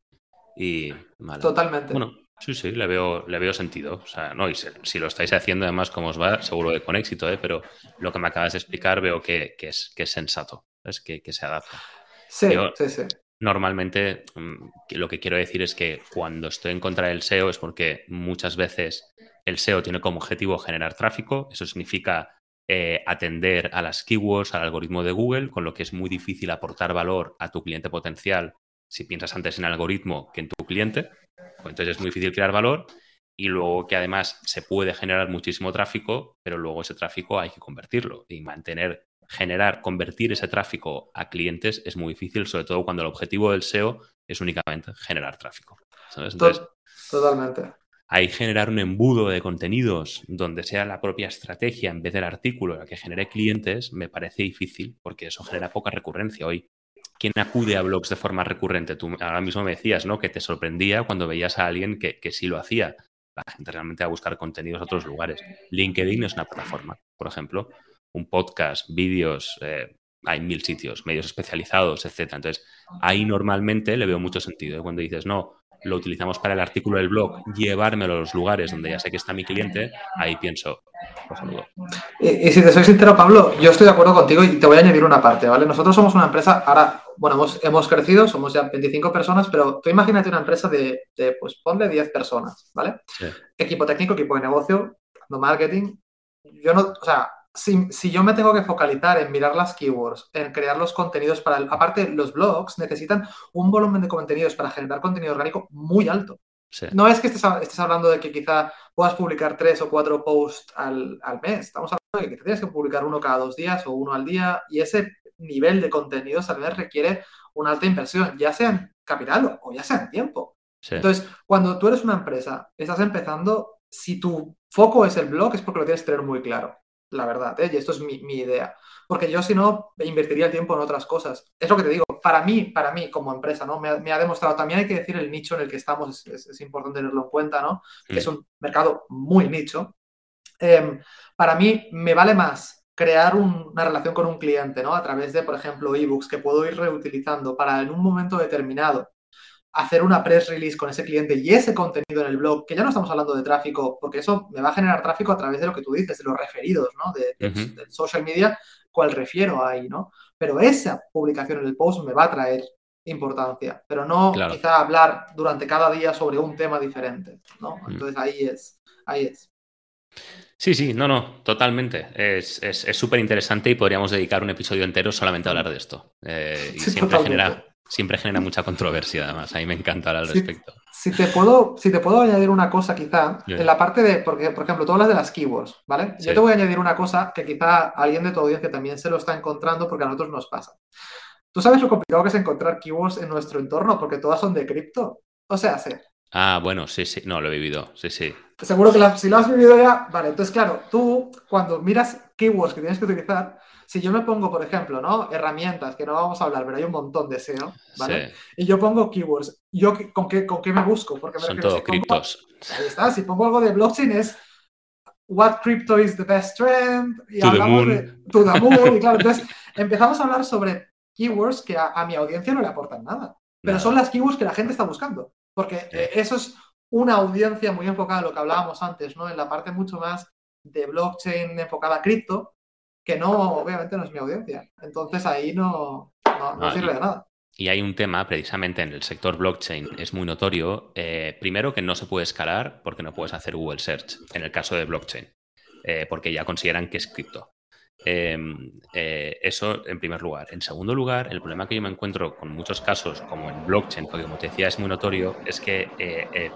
y... Totalmente. Bueno, sí, sí, le veo, le veo sentido. O sea, no, y si, lo estáis haciendo además como os va, seguro que con éxito, ¿eh? Pero lo que me acabas de explicar veo que, es, que es sensato, es que, se adapta. Sí, sí, sí. Normalmente mm, lo que quiero decir es que cuando estoy en contra del SEO es porque muchas veces el SEO tiene como objetivo generar tráfico, eso significa eh, atender a las keywords, al algoritmo de Google, con lo que es muy difícil aportar valor a tu cliente potencial si piensas antes en algoritmo que en tu cliente. Entonces es muy difícil crear valor y luego que además se puede generar muchísimo tráfico, pero luego ese tráfico hay que convertirlo y mantener, generar, convertir ese tráfico a clientes es muy difícil, sobre todo cuando el objetivo del SEO es únicamente generar tráfico. Totalmente ahí generar un embudo de contenidos donde sea la propia estrategia en vez del artículo la que genere clientes, me parece difícil porque eso genera poca recurrencia. Hoy, ¿quién acude a blogs de forma recurrente? Tú ahora mismo me decías, ¿no? Que te sorprendía cuando veías a alguien que, sí lo hacía. La gente realmente va a buscar contenidos a otros lugares. LinkedIn es una plataforma, por ejemplo, un podcast, vídeos, eh, hay mil sitios, medios especializados, etcétera. Entonces, ahí normalmente le veo mucho sentido. Cuando dices, no, lo utilizamos para el artículo del blog, llevármelo a los lugares donde ya sé que está mi cliente, ahí pienso, por saludo. Y, si te soy sincero, Pablo, yo estoy de acuerdo contigo y te voy a añadir una parte, ¿vale? Nosotros somos una empresa, ahora, bueno, hemos, hemos crecido, somos ya 25 personas, pero tú imagínate una empresa de, de pues ponle 10 personas, ¿vale? Equipo técnico, equipo de negocio, marketing. Yo no, o sea, si, yo me tengo que focalizar en mirar las keywords, en crear los contenidos para... aparte, los blogs necesitan un volumen de contenidos para generar contenido orgánico muy alto. No es que estés, hablando de que quizá puedas publicar tres o cuatro posts al, mes. Estamos hablando de que tienes que publicar uno cada dos días o uno al día y ese nivel de contenidos al mes requiere una alta inversión, ya sea en capital o ya sea en tiempo. Entonces, cuando tú eres una empresa, estás empezando, si tu foco es el blog, es porque lo tienes que tener muy claro la verdad, ¿eh? y esto es mi, idea. Porque yo, si no, invertiría el tiempo en otras cosas. Es lo que te digo, para mí, para mí como empresa, ¿no? Me ha, demostrado, también hay que decir el nicho en el que estamos, es, importante tenerlo en cuenta, ¿no? Que es un mercado muy nicho. Em, para mí, me vale más crear una relación con un cliente, ¿no? A través de, por ejemplo, ebooks que puedo ir reutilizando para en un momento determinado hacer una press release con ese cliente y ese contenido en el blog, que ya no estamos hablando de tráfico, porque eso me va a generar tráfico a través de lo que tú dices, de los referidos, ¿no? De, del social media, cual refiero ahí, ¿no? Pero esa publicación en el post me va a traer importancia, pero no quizá hablar durante cada día sobre un tema diferente, ¿no? Entonces ahí es, ahí es. Sí, sí, no, no, totalmente. Es súper interesante y podríamos dedicar un episodio entero solamente a hablar de esto. Eh, y siempre genera, siempre genera mucha controversia, además. A mí me encanta hablar al respecto. Si te, puedo, si te puedo añadir una cosa, quizá, en la parte de, porque, por ejemplo, tú hablas de las keywords, ¿vale? Yo te voy a añadir una cosa que quizá alguien de tu audiencia también se lo está encontrando porque a nosotros nos pasa. ¿Tú sabes lo complicado que es encontrar keywords en nuestro entorno? Porque todas son de cripto. O sea, sí. Ah, bueno, sí, sí, no, lo he vivido, sí, sí. Seguro que si lo has vivido ya, vale, entonces claro, tú cuando miras keywords que tienes que utilizar, si yo me pongo, por ejemplo, ¿no? Herramientas, que no vamos a hablar, pero hay un montón de SEO, ¿vale? Y yo pongo keywords, ¿yo con qué, con qué me busco? Porque Son todo criptos. ahí está, si pongo algo de blockchain es what crypto is the best trend y to hablamos the de to the moon, y claro, entonces empezamos a hablar sobre keywords que a, mi audiencia no le aportan nada, pero son las keywords que la gente está buscando, porque eh, eso es una audiencia muy enfocada en lo que hablábamos antes, ¿no? En la parte mucho más de blockchain enfocada a cripto, que no, obviamente no es mi audiencia. Entonces ahí no, no, sirve de nada. Y hay un tema, precisamente en el sector blockchain, es muy notorio. Eh, primero, que no se puede escalar porque no puedes hacer Google Search en el caso de blockchain, eh, porque ya consideran que es cripto. Em, eh, eso en primer lugar. En segundo lugar, el problema que yo me encuentro con muchos casos, como en blockchain, porque como te decía es muy notorio, es que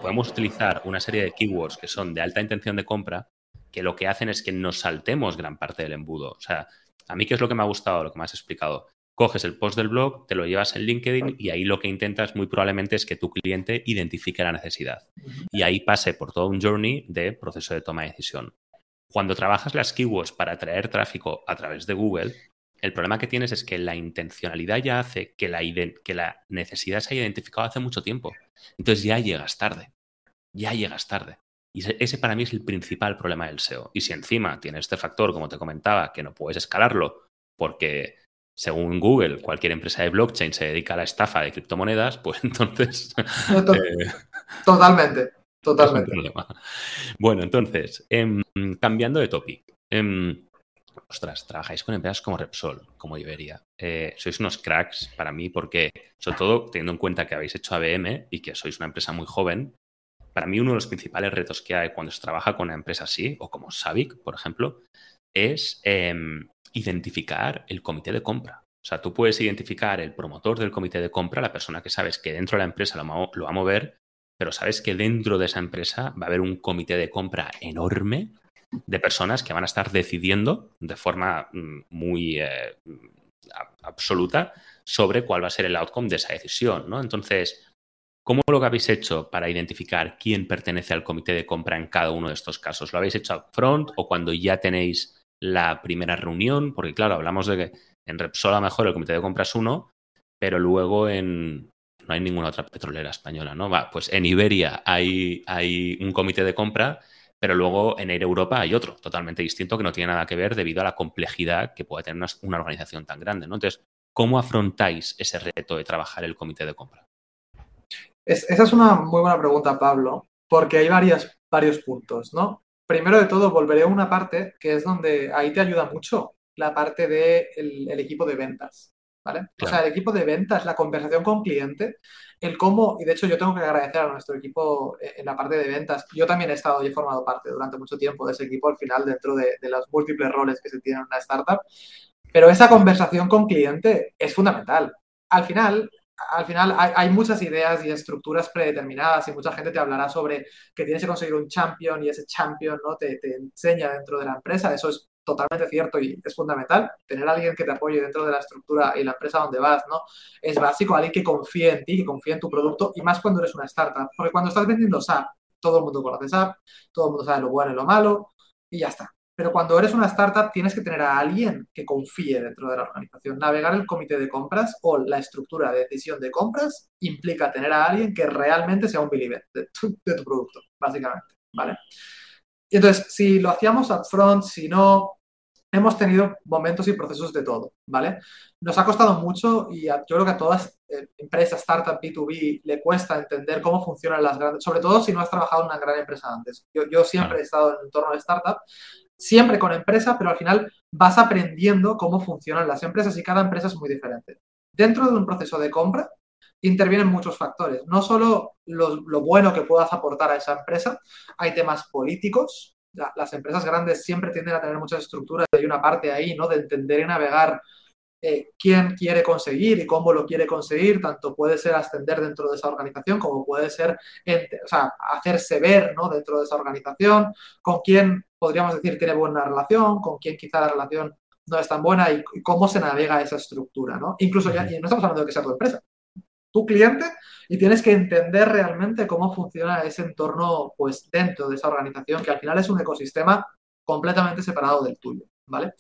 podemos utilizar una serie de keywords que son de alta intención de compra, que lo que hacen es que nos saltemos gran parte del embudo. O sea, a mí qué es lo que me ha gustado, lo que me has explicado. Coges el post del blog, te lo llevas en LinkedIn y ahí lo que intentas muy probablemente es que tu cliente identifique la necesidad y ahí pase por todo un journey de proceso de toma de decisión. Cuando trabajas las keywords para atraer tráfico a través de Google, el problema que tienes es que la intencionalidad ya hace que la, que la necesidad se haya identificado hace mucho tiempo. Entonces ya llegas tarde. Ya llegas tarde. Y ese para mí es el principal problema del SEO. Y si encima tiene este factor, como te comentaba, que no puedes escalarlo porque según Google, cualquier empresa de blockchain se dedica a la estafa de criptomonedas, pues entonces... Eh, totalmente, totalmente. Bueno, entonces, em, cambiando de topic. Em, ostras, trabajáis con empresas como Repsol, como Iberia. Eh, sois unos cracks para mí porque, sobre todo teniendo en cuenta que habéis hecho ABM y que sois una empresa muy joven, para mí uno de los principales retos que hay cuando se trabaja con una empresa así, o como Savic, por ejemplo, es em, identificar el comité de compra. O sea, tú puedes identificar el promotor del comité de compra, la persona que sabes que dentro de la empresa lo, va a mover, pero sabes que dentro de esa empresa va a haber un comité de compra enorme de personas que van a estar decidiendo de forma mm, muy eh, absoluta sobre cuál va a ser el outcome de esa decisión, ¿no? Entonces, ¿cómo lo habéis hecho para identificar quién pertenece al comité de compra en cada uno de estos casos? ¿Lo habéis hecho upfront o cuando ya tenéis la primera reunión? Porque, claro, hablamos de que en Repsol a lo mejor el comité de compra es uno, pero luego en, no hay ninguna otra petrolera española, ¿no? Pues en Iberia hay, hay un comité de compra pero luego en Air Europa hay otro totalmente distinto que no tiene nada que ver debido a la complejidad que puede tener una, organización tan grande. ¿no? Entonces, ¿cómo afrontáis ese reto de trabajar el comité de compra? Esa es una muy buena pregunta, Pablo, porque hay varias, varios puntos, ¿no? Primero de todo, volveré a una parte que es donde ahí te ayuda mucho la parte del equipo de ventas. ¿vale? O sea, el equipo de ventas, la conversación con cliente, el cómo, y de hecho yo tengo que agradecer a nuestro equipo en la parte de ventas. Yo también he estado y he formado parte durante mucho tiempo de ese equipo al final dentro de, los múltiples roles que se tienen en una startup. Pero esa conversación con cliente es fundamental. Al final, al final hay, muchas ideas y estructuras predeterminadas y mucha gente te hablará sobre que tienes que conseguir un champion y ese champion ¿no? te, te enseña dentro de la empresa. Eso es totalmente cierto y es fundamental. Tener a alguien que te apoye dentro de la estructura y la empresa donde vas, ¿no? Es básico, alguien que confíe en ti, que confíe en tu producto y más cuando eres una startup. Porque cuando estás vendiendo SAP, todo el mundo conoce SAP, todo el mundo sabe lo bueno y lo malo y ya está. Pero cuando eres una startup tienes que tener a alguien que confíe dentro de la organización. Navegar el comité de compras o la estructura de decisión de compras implica tener a alguien que realmente sea un believer de tu, de tu producto, básicamente, ¿vale? Y entonces, si lo hacíamos upfront, si no, hemos tenido momentos y procesos de todo, ¿vale? Nos ha costado mucho y yo creo que a todas eh, empresas, startup, B2B, le cuesta entender cómo funcionan las grandes, sobre todo si no has trabajado en una gran empresa antes. Yo, yo siempre he estado en el entorno de startup, siempre con empresa, pero al final vas aprendiendo cómo funcionan las empresas y cada empresa es muy diferente. Dentro de un proceso de compra, intervienen muchos factores. No solo lo, bueno que puedas aportar a esa empresa, hay temas políticos. las empresas grandes siempre tienden a tener muchas estructuras hay una parte ahí, ¿no? De entender y navegar eh, quién quiere conseguir y cómo lo quiere conseguir. Tanto puede ser ascender dentro de esa organización como puede ser hacerse ver, ¿no? Dentro de esa organización. Con quién, podríamos decir, tiene buena relación, con quién quizá la relación no es tan buena y, cómo se navega esa estructura, ¿no? Incluso ya, y no estamos hablando de que sea tu empresa, tu cliente y tienes que entender realmente cómo funciona ese entorno pues dentro de esa organización que al final es un ecosistema completamente separado del tuyo, ¿vale?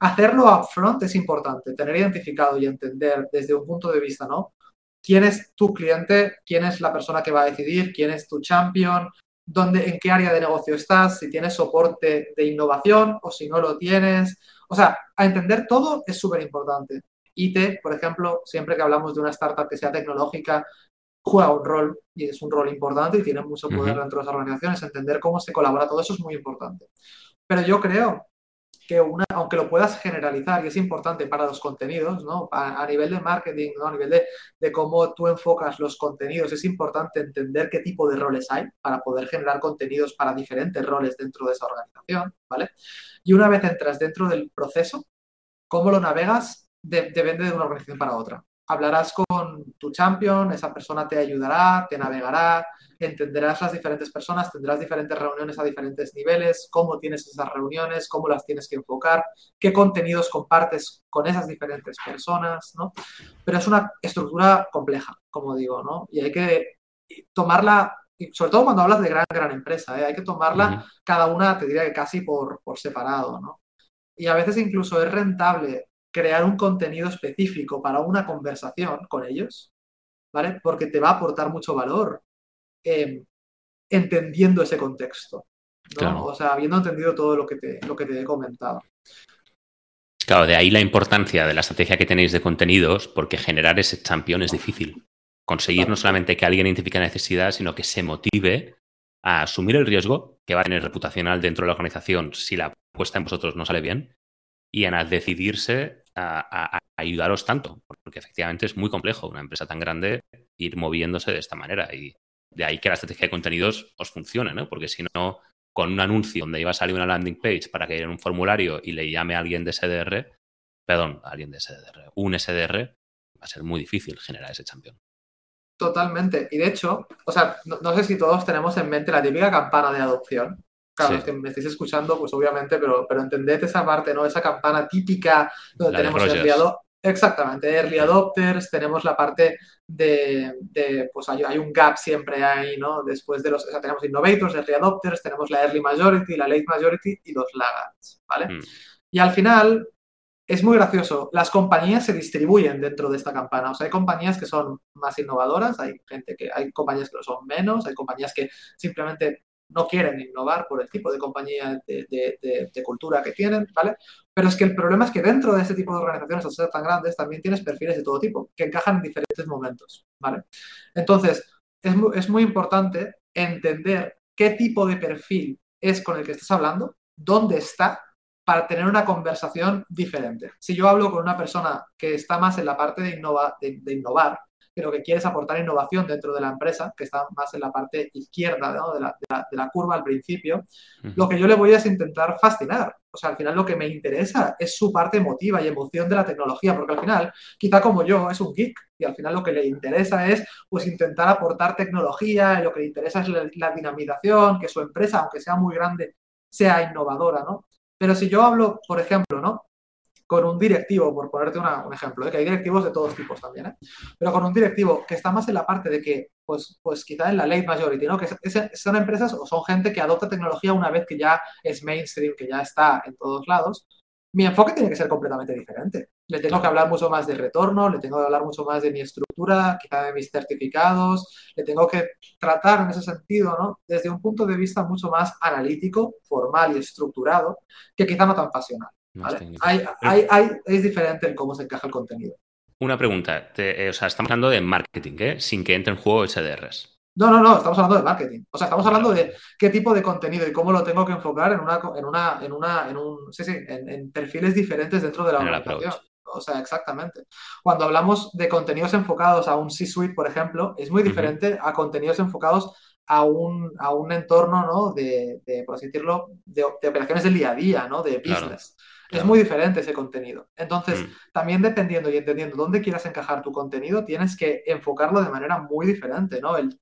Hacerlo upfront es importante, tener identificado y entender desde un punto de vista, ¿no? ¿Quién es tu cliente? ¿Quién es la persona que va a decidir? ¿Quién es tu champion? ¿Dónde, ¿En qué área de negocio estás? Si tienes soporte de innovación o si no lo tienes. O sea, a entender todo es súper importante. IT, por ejemplo, siempre que hablamos de una startup que sea tecnológica, juega un rol y es un rol importante y tiene mucho poder dentro de las organizaciones. Entender cómo se colabora, todo eso es muy importante. Pero yo creo aunque lo puedas generalizar y es importante para los contenidos, ¿no? A, nivel de marketing. A nivel de, de, cómo tú enfocas los contenidos, es importante entender qué tipo de roles hay para poder generar contenidos para diferentes roles dentro de esa organización, ¿vale? Y una vez entras dentro del proceso, cómo lo navegas depende de una organización para otra. Hablarás con tu champion, esa persona te ayudará, te navegará, entenderás las diferentes personas, tendrás diferentes reuniones a diferentes niveles, cómo tienes esas reuniones, cómo las tienes que enfocar, qué contenidos compartes con esas diferentes personas, ¿no? Pero es una estructura compleja, como digo, ¿no? Y hay que tomarla, sobre todo cuando hablas de gran, gran empresa, ¿eh? hay que tomarla cada una, te diría que casi por, por separado, ¿no? Y a veces incluso es rentable crear un contenido específico para una conversación con ellos, ¿vale? Porque te va a aportar mucho valor. Em, entendiendo ese contexto. O sea, habiendo entendido todo lo que te, lo que te he comentado. Claro, de ahí la importancia de la estrategia que tenéis de contenidos, porque generar ese champion es difícil. Conseguir no solamente que alguien identifique la necesidad, sino que se motive a asumir el riesgo que va a tener reputacional dentro de la organización si la apuesta en vosotros no sale bien y en decidirse a, ayudaros tanto, porque efectivamente es muy complejo una empresa tan grande ir moviéndose de esta manera y de ahí que la estrategia de contenidos os funcione, ¿no? Porque si no, con un anuncio donde iba a salir una landing page para que en un formulario y le llame a alguien de SDR, perdón, alguien de SDR, un SDR, va a ser muy difícil generar ese campeón. Totalmente. Y de hecho, o sea, no, sé si todos tenemos en mente la típica campana de adopción. Claro, los que me estáis escuchando, pues obviamente, pero, pero entended esa parte, ¿no? Esa campana típica donde tenemos el adopter. Exactamente, early adopters, tenemos la parte de, pues hay, hay, un gap siempre ahí, ¿no? Después de los, o sea, tenemos innovators, early adopters, tenemos la early majority, la late majority y los laggards, ¿vale? Mm. Y al final, es muy gracioso, las compañías se distribuyen dentro de esta campana, o sea, hay compañías que son más innovadoras, hay gente que, hay compañías que lo son menos, hay compañías que simplemente no quieren innovar por el tipo de compañía de, cultura que tienen, ¿vale? Pero es que el problema es que dentro de este tipo de organizaciones, al ser tan grandes, también tienes perfiles de todo tipo, que encajan en diferentes momentos, ¿vale? Entonces, es muy, es muy importante entender qué tipo de perfil es con el que estás hablando, dónde está, para tener una conversación diferente. Si yo hablo con una persona que está más en la parte de, de innovar, pero que quieres aportar innovación dentro de la empresa, que está más en la parte izquierda de, la, curva al principio, lo que yo le voy a es intentar fascinar. O sea, al final lo que me interesa es su parte emotiva y emoción de la tecnología, porque al final, quizá como yo, es un geek y al final lo que le interesa es pues intentar aportar tecnología y lo que le interesa es la, la dinamización, que su empresa, aunque sea muy grande, sea innovadora, ¿no? Pero si yo hablo, por ejemplo, ¿no? Con un directivo, por ponerte un ejemplo, ¿eh? que hay directivos de todos tipos también, ¿eh? pero con un directivo que está más en la parte de que, pues, pues quizá en la late majority, ¿no? que son empresas o son gente que adopta tecnología una vez que ya es mainstream, que ya está en todos lados, mi enfoque tiene que ser completamente diferente. Le tengo que hablar mucho más de retorno, le tengo que hablar mucho más de mi estructura, quizá de mis certificados, le tengo que tratar en ese sentido, ¿no? Desde un punto de vista mucho más analítico, formal y estructurado, que quizá no tan pasional es diferente en cómo se encaja el contenido. Una pregunta, eh, o sea, estamos hablando de marketing, ¿eh? Sin que entre en juego SDRs. No, no, no, estamos hablando de marketing. O sea, estamos hablando de qué tipo de contenido y cómo lo tengo que enfocar en una, en una, en una, en un, sí, sí, en, perfiles diferentes dentro de la organización. O sea, exactamente. Cuando hablamos de contenidos enfocados a un C-suite, por ejemplo, es muy diferente a contenidos enfocados a un, a un entorno, ¿no? De, por así decirlo, de, operaciones del día a día, ¿no? De business. Es muy diferente ese contenido. Entonces, mm. también dependiendo y entendiendo dónde quieras encajar tu contenido, tienes que enfocarlo de manera muy diferente, ¿no? El,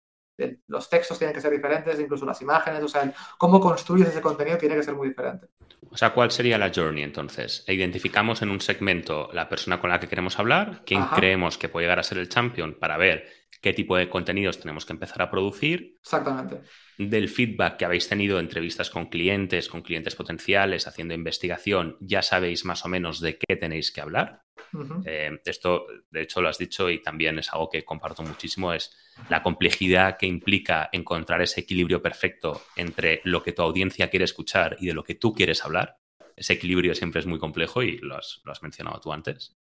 los textos tienen que ser diferentes, incluso las imágenes, o sea, cómo construyes ese contenido tiene que ser muy diferente. O sea, ¿cuál sería la journey entonces? Identificamos en un segmento la persona con la que queremos hablar, quién creemos que puede llegar a ser el champion para ver qué tipo de contenidos tenemos que empezar a producir. Exactamente del feedback que habéis tenido, entrevistas con clientes, con clientes potenciales, haciendo investigación, ya sabéis más o menos de qué tenéis que hablar. Eh, esto, de hecho, lo has dicho y también es algo que comparto muchísimo, es la complejidad que implica encontrar ese equilibrio perfecto entre lo que tu audiencia quiere escuchar y de lo que tú quieres hablar. Ese equilibrio siempre es muy complejo y lo has, lo has mencionado tú antes.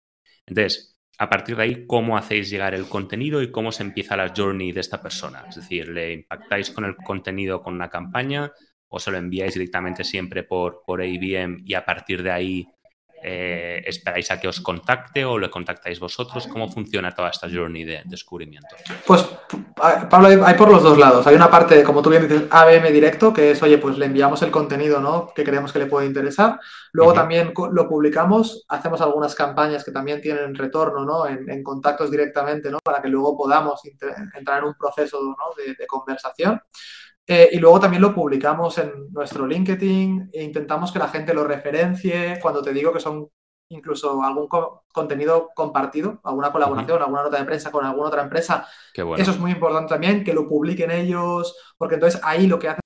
Entonces, a partir de ahí, cómo hacéis llegar el contenido y cómo se empieza la journey de esta persona. Es decir, ¿le impactáis con el contenido con una campaña o se lo enviáis directamente siempre por, por ABM y a partir de ahí eh, esperáis a que os contacte o le contactáis vosotros? ¿Cómo funciona toda esta journey de descubrimiento? Pues, Pablo, hay por los dos lados. Hay una parte, como tú bien dices, ABM directo, que es, oye, pues le enviamos el contenido ¿no? que creemos que le puede interesar. Luego también lo publicamos, hacemos algunas campañas que también tienen retorno ¿no? en, contactos directamente, ¿no? para que luego podamos entrar en un proceso de conversación. Eh, y luego también lo publicamos en nuestro LinkedIn e intentamos que la gente lo referencie cuando te digo que son incluso algún contenido compartido, alguna colaboración, alguna nota de prensa con alguna otra empresa. Eso es muy importante también, que lo publiquen ellos, porque entonces ahí lo que hacen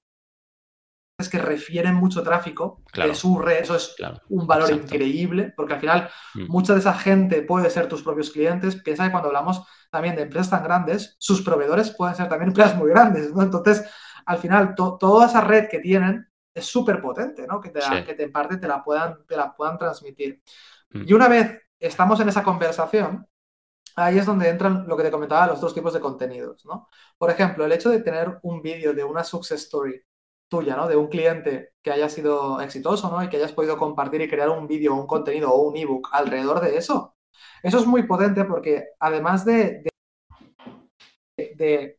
es que refieren mucho tráfico de su red, eso es un valor increíble, porque al final mm. mucha de esa gente puede ser tus propios clientes. Piensa que cuando hablamos también de empresas tan grandes, sus proveedores pueden ser también empresas muy grandes, ¿no? Entonces, al final toda esa red que tienen es súper potente, ¿no? Que, te, que te, en parte te la puedan, te la puedan transmitir. Mm. Y una vez estamos en esa conversación, ahí es donde entran lo que te comentaba, los dos tipos de contenidos, ¿no? Por ejemplo, el hecho de tener un vídeo de una success story tuya, ¿no? De un cliente que haya sido exitoso, ¿no? Y que hayas podido compartir y crear un vídeo, un contenido o un ebook alrededor de eso. Eso es muy potente porque además de, de,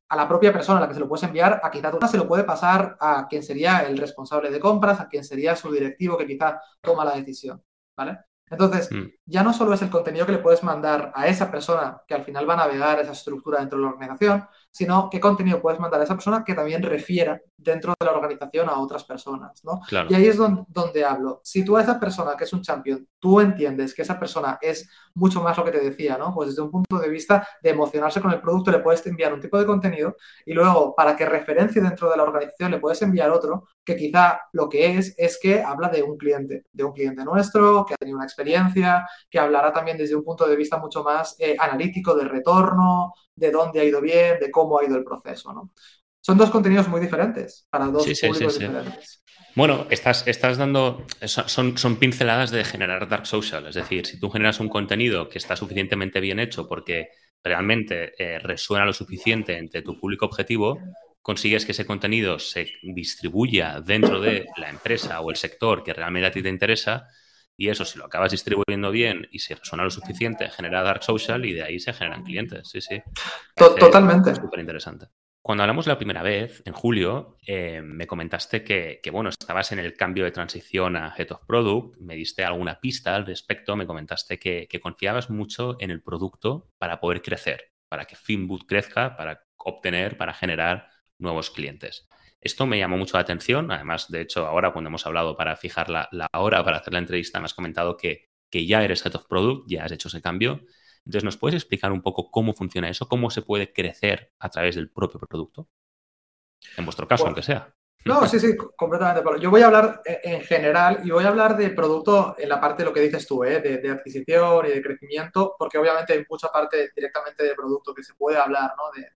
a la propia persona a la que se lo puedes enviar, a quizá se lo puede pasar a quien sería el responsable de compras, a quien sería su directivo que quizá toma la decisión, ¿vale? Entonces, mm. ya no solo es el contenido que le puedes mandar a esa persona que al final va a navegar esa estructura dentro de la organización, sino qué contenido puedes mandar a esa persona que también refiera dentro de la organización a otras personas, ¿no? Y ahí es donde, hablo. Si tú a esa persona que es un champion, tú entiendes que esa persona es mucho más lo que te decía, ¿no? Pues desde un punto de vista de emocionarse con el producto, le puedes enviar un tipo de contenido y luego, para que referencie dentro de la organización, le puedes enviar otro que quizá lo que es es que habla de un cliente, de un cliente nuestro, que ha tenido una experiencia, que hablará también desde un punto de vista mucho más eh, analítico del retorno, de dónde ha ido bien, de cómo ha ido el proceso, ¿no? Son dos contenidos muy diferentes para dos públicos diferentes. Bueno, estás, estás dando. Son, son, pinceladas de generar dark social. Es decir, si tú generas un contenido que está suficientemente bien hecho porque realmente eh, resuena lo suficiente entre tu público objetivo, consigues que ese contenido se distribuya dentro de la empresa o el sector que realmente a ti te interesa y eso, si lo acabas distribuyendo bien y si resuena lo suficiente, genera Dark Social y de ahí se generan clientes. Sí, sí. Totalmente. Súper interesante. Cuando hablamos la primera vez, en julio, eh, me comentaste que, bueno, estabas en el cambio de transición a Head of Product, me diste alguna pista al respecto, me comentaste que, que confiabas mucho en el producto para poder crecer, para que Finboot crezca, para obtener, para generar nuevos clientes. Esto me llamó mucho la atención. Además, de hecho, ahora cuando hemos hablado para fijar la, hora para hacer la entrevista, me has comentado que, que, ya eres Head of Product, ya has hecho ese cambio. Entonces, ¿nos puedes explicar un poco cómo funciona eso? ¿Cómo se puede crecer a través del propio producto? En vuestro caso, aunque sea. No, sí, sí, completamente. Yo voy a hablar eh, en general y voy a hablar de producto en la parte de lo que dices tú, ¿eh? de, adquisición y de crecimiento, porque obviamente hay mucha parte directamente de producto que se puede hablar, ¿no? De,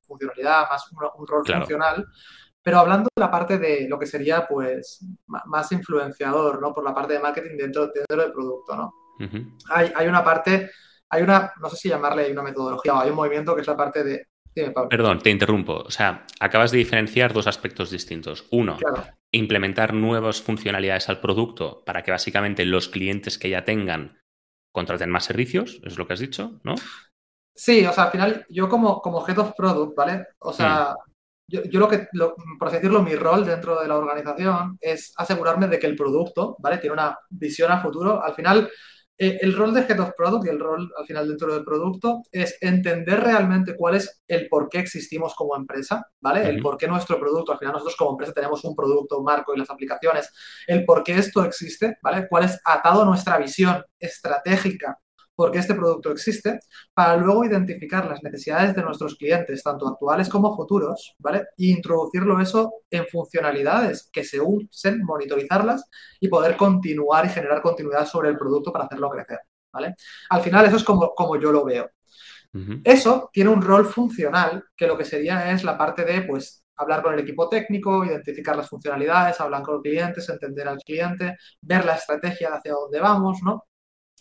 funcionalidad, más un, rol funcional. Pero hablando de la parte de lo que sería, pues, más influenciador, ¿no? Por la parte de marketing dentro, dentro del producto, ¿no? hay, hay, una parte, hay una, no sé si llamarle, hay una metodología o hay un movimiento que es la parte de... Perdón, te interrumpo. O sea, acabas de diferenciar dos aspectos distintos. Uno, implementar nuevas funcionalidades al producto para que básicamente los clientes que ya tengan contraten más servicios, es lo que has dicho, ¿no? Sí, o sea, al final yo como, como Head of Product, ¿vale? O sea, mm. Yo, lo que, por así decirlo, mi rol dentro de la organización es asegurarme de que el producto, ¿vale? Tiene una visión a futuro. Al final, eh, el rol de Head of Product y el rol al final dentro del producto es entender realmente cuál es el por qué existimos como empresa, ¿vale? El por qué nuestro producto, al final nosotros como empresa tenemos un producto, un marco y las aplicaciones, el por qué esto existe, ¿vale? Cuál es atado a nuestra visión estratégica porque este producto existe, para luego identificar las necesidades de nuestros clientes, tanto actuales como futuros, ¿vale? E introducirlo eso en funcionalidades que se usen, monitorizarlas y poder continuar y generar continuidad sobre el producto para hacerlo crecer, ¿vale? Al final eso es como, como yo lo veo. Eso tiene un rol funcional que lo que sería es la parte de, pues, hablar con el equipo técnico, identificar las funcionalidades, hablar con los clientes, entender al cliente, ver la estrategia hacia dónde vamos, ¿no?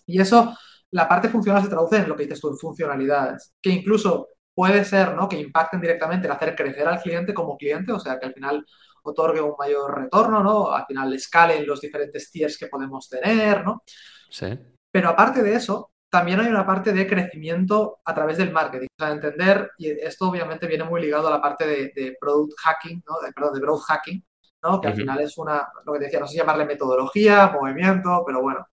Y eso la parte funcional se traduce en lo que dices tú, en funcionalidades, que incluso puede ser, ¿no? Que impacten directamente en hacer crecer al cliente como cliente, o sea, que al final otorgue un mayor retorno, ¿no? Al final escalen los diferentes tiers que podemos tener, ¿no? Sí. Pero aparte de eso, también hay una parte de crecimiento a través del marketing. O sea, entender, y esto obviamente viene muy ligado a la parte de, product hacking, ¿no? De, perdón, de growth hacking, ¿no? Que al final es una, lo que te decía, no sé llamarle metodología, movimiento, pero bueno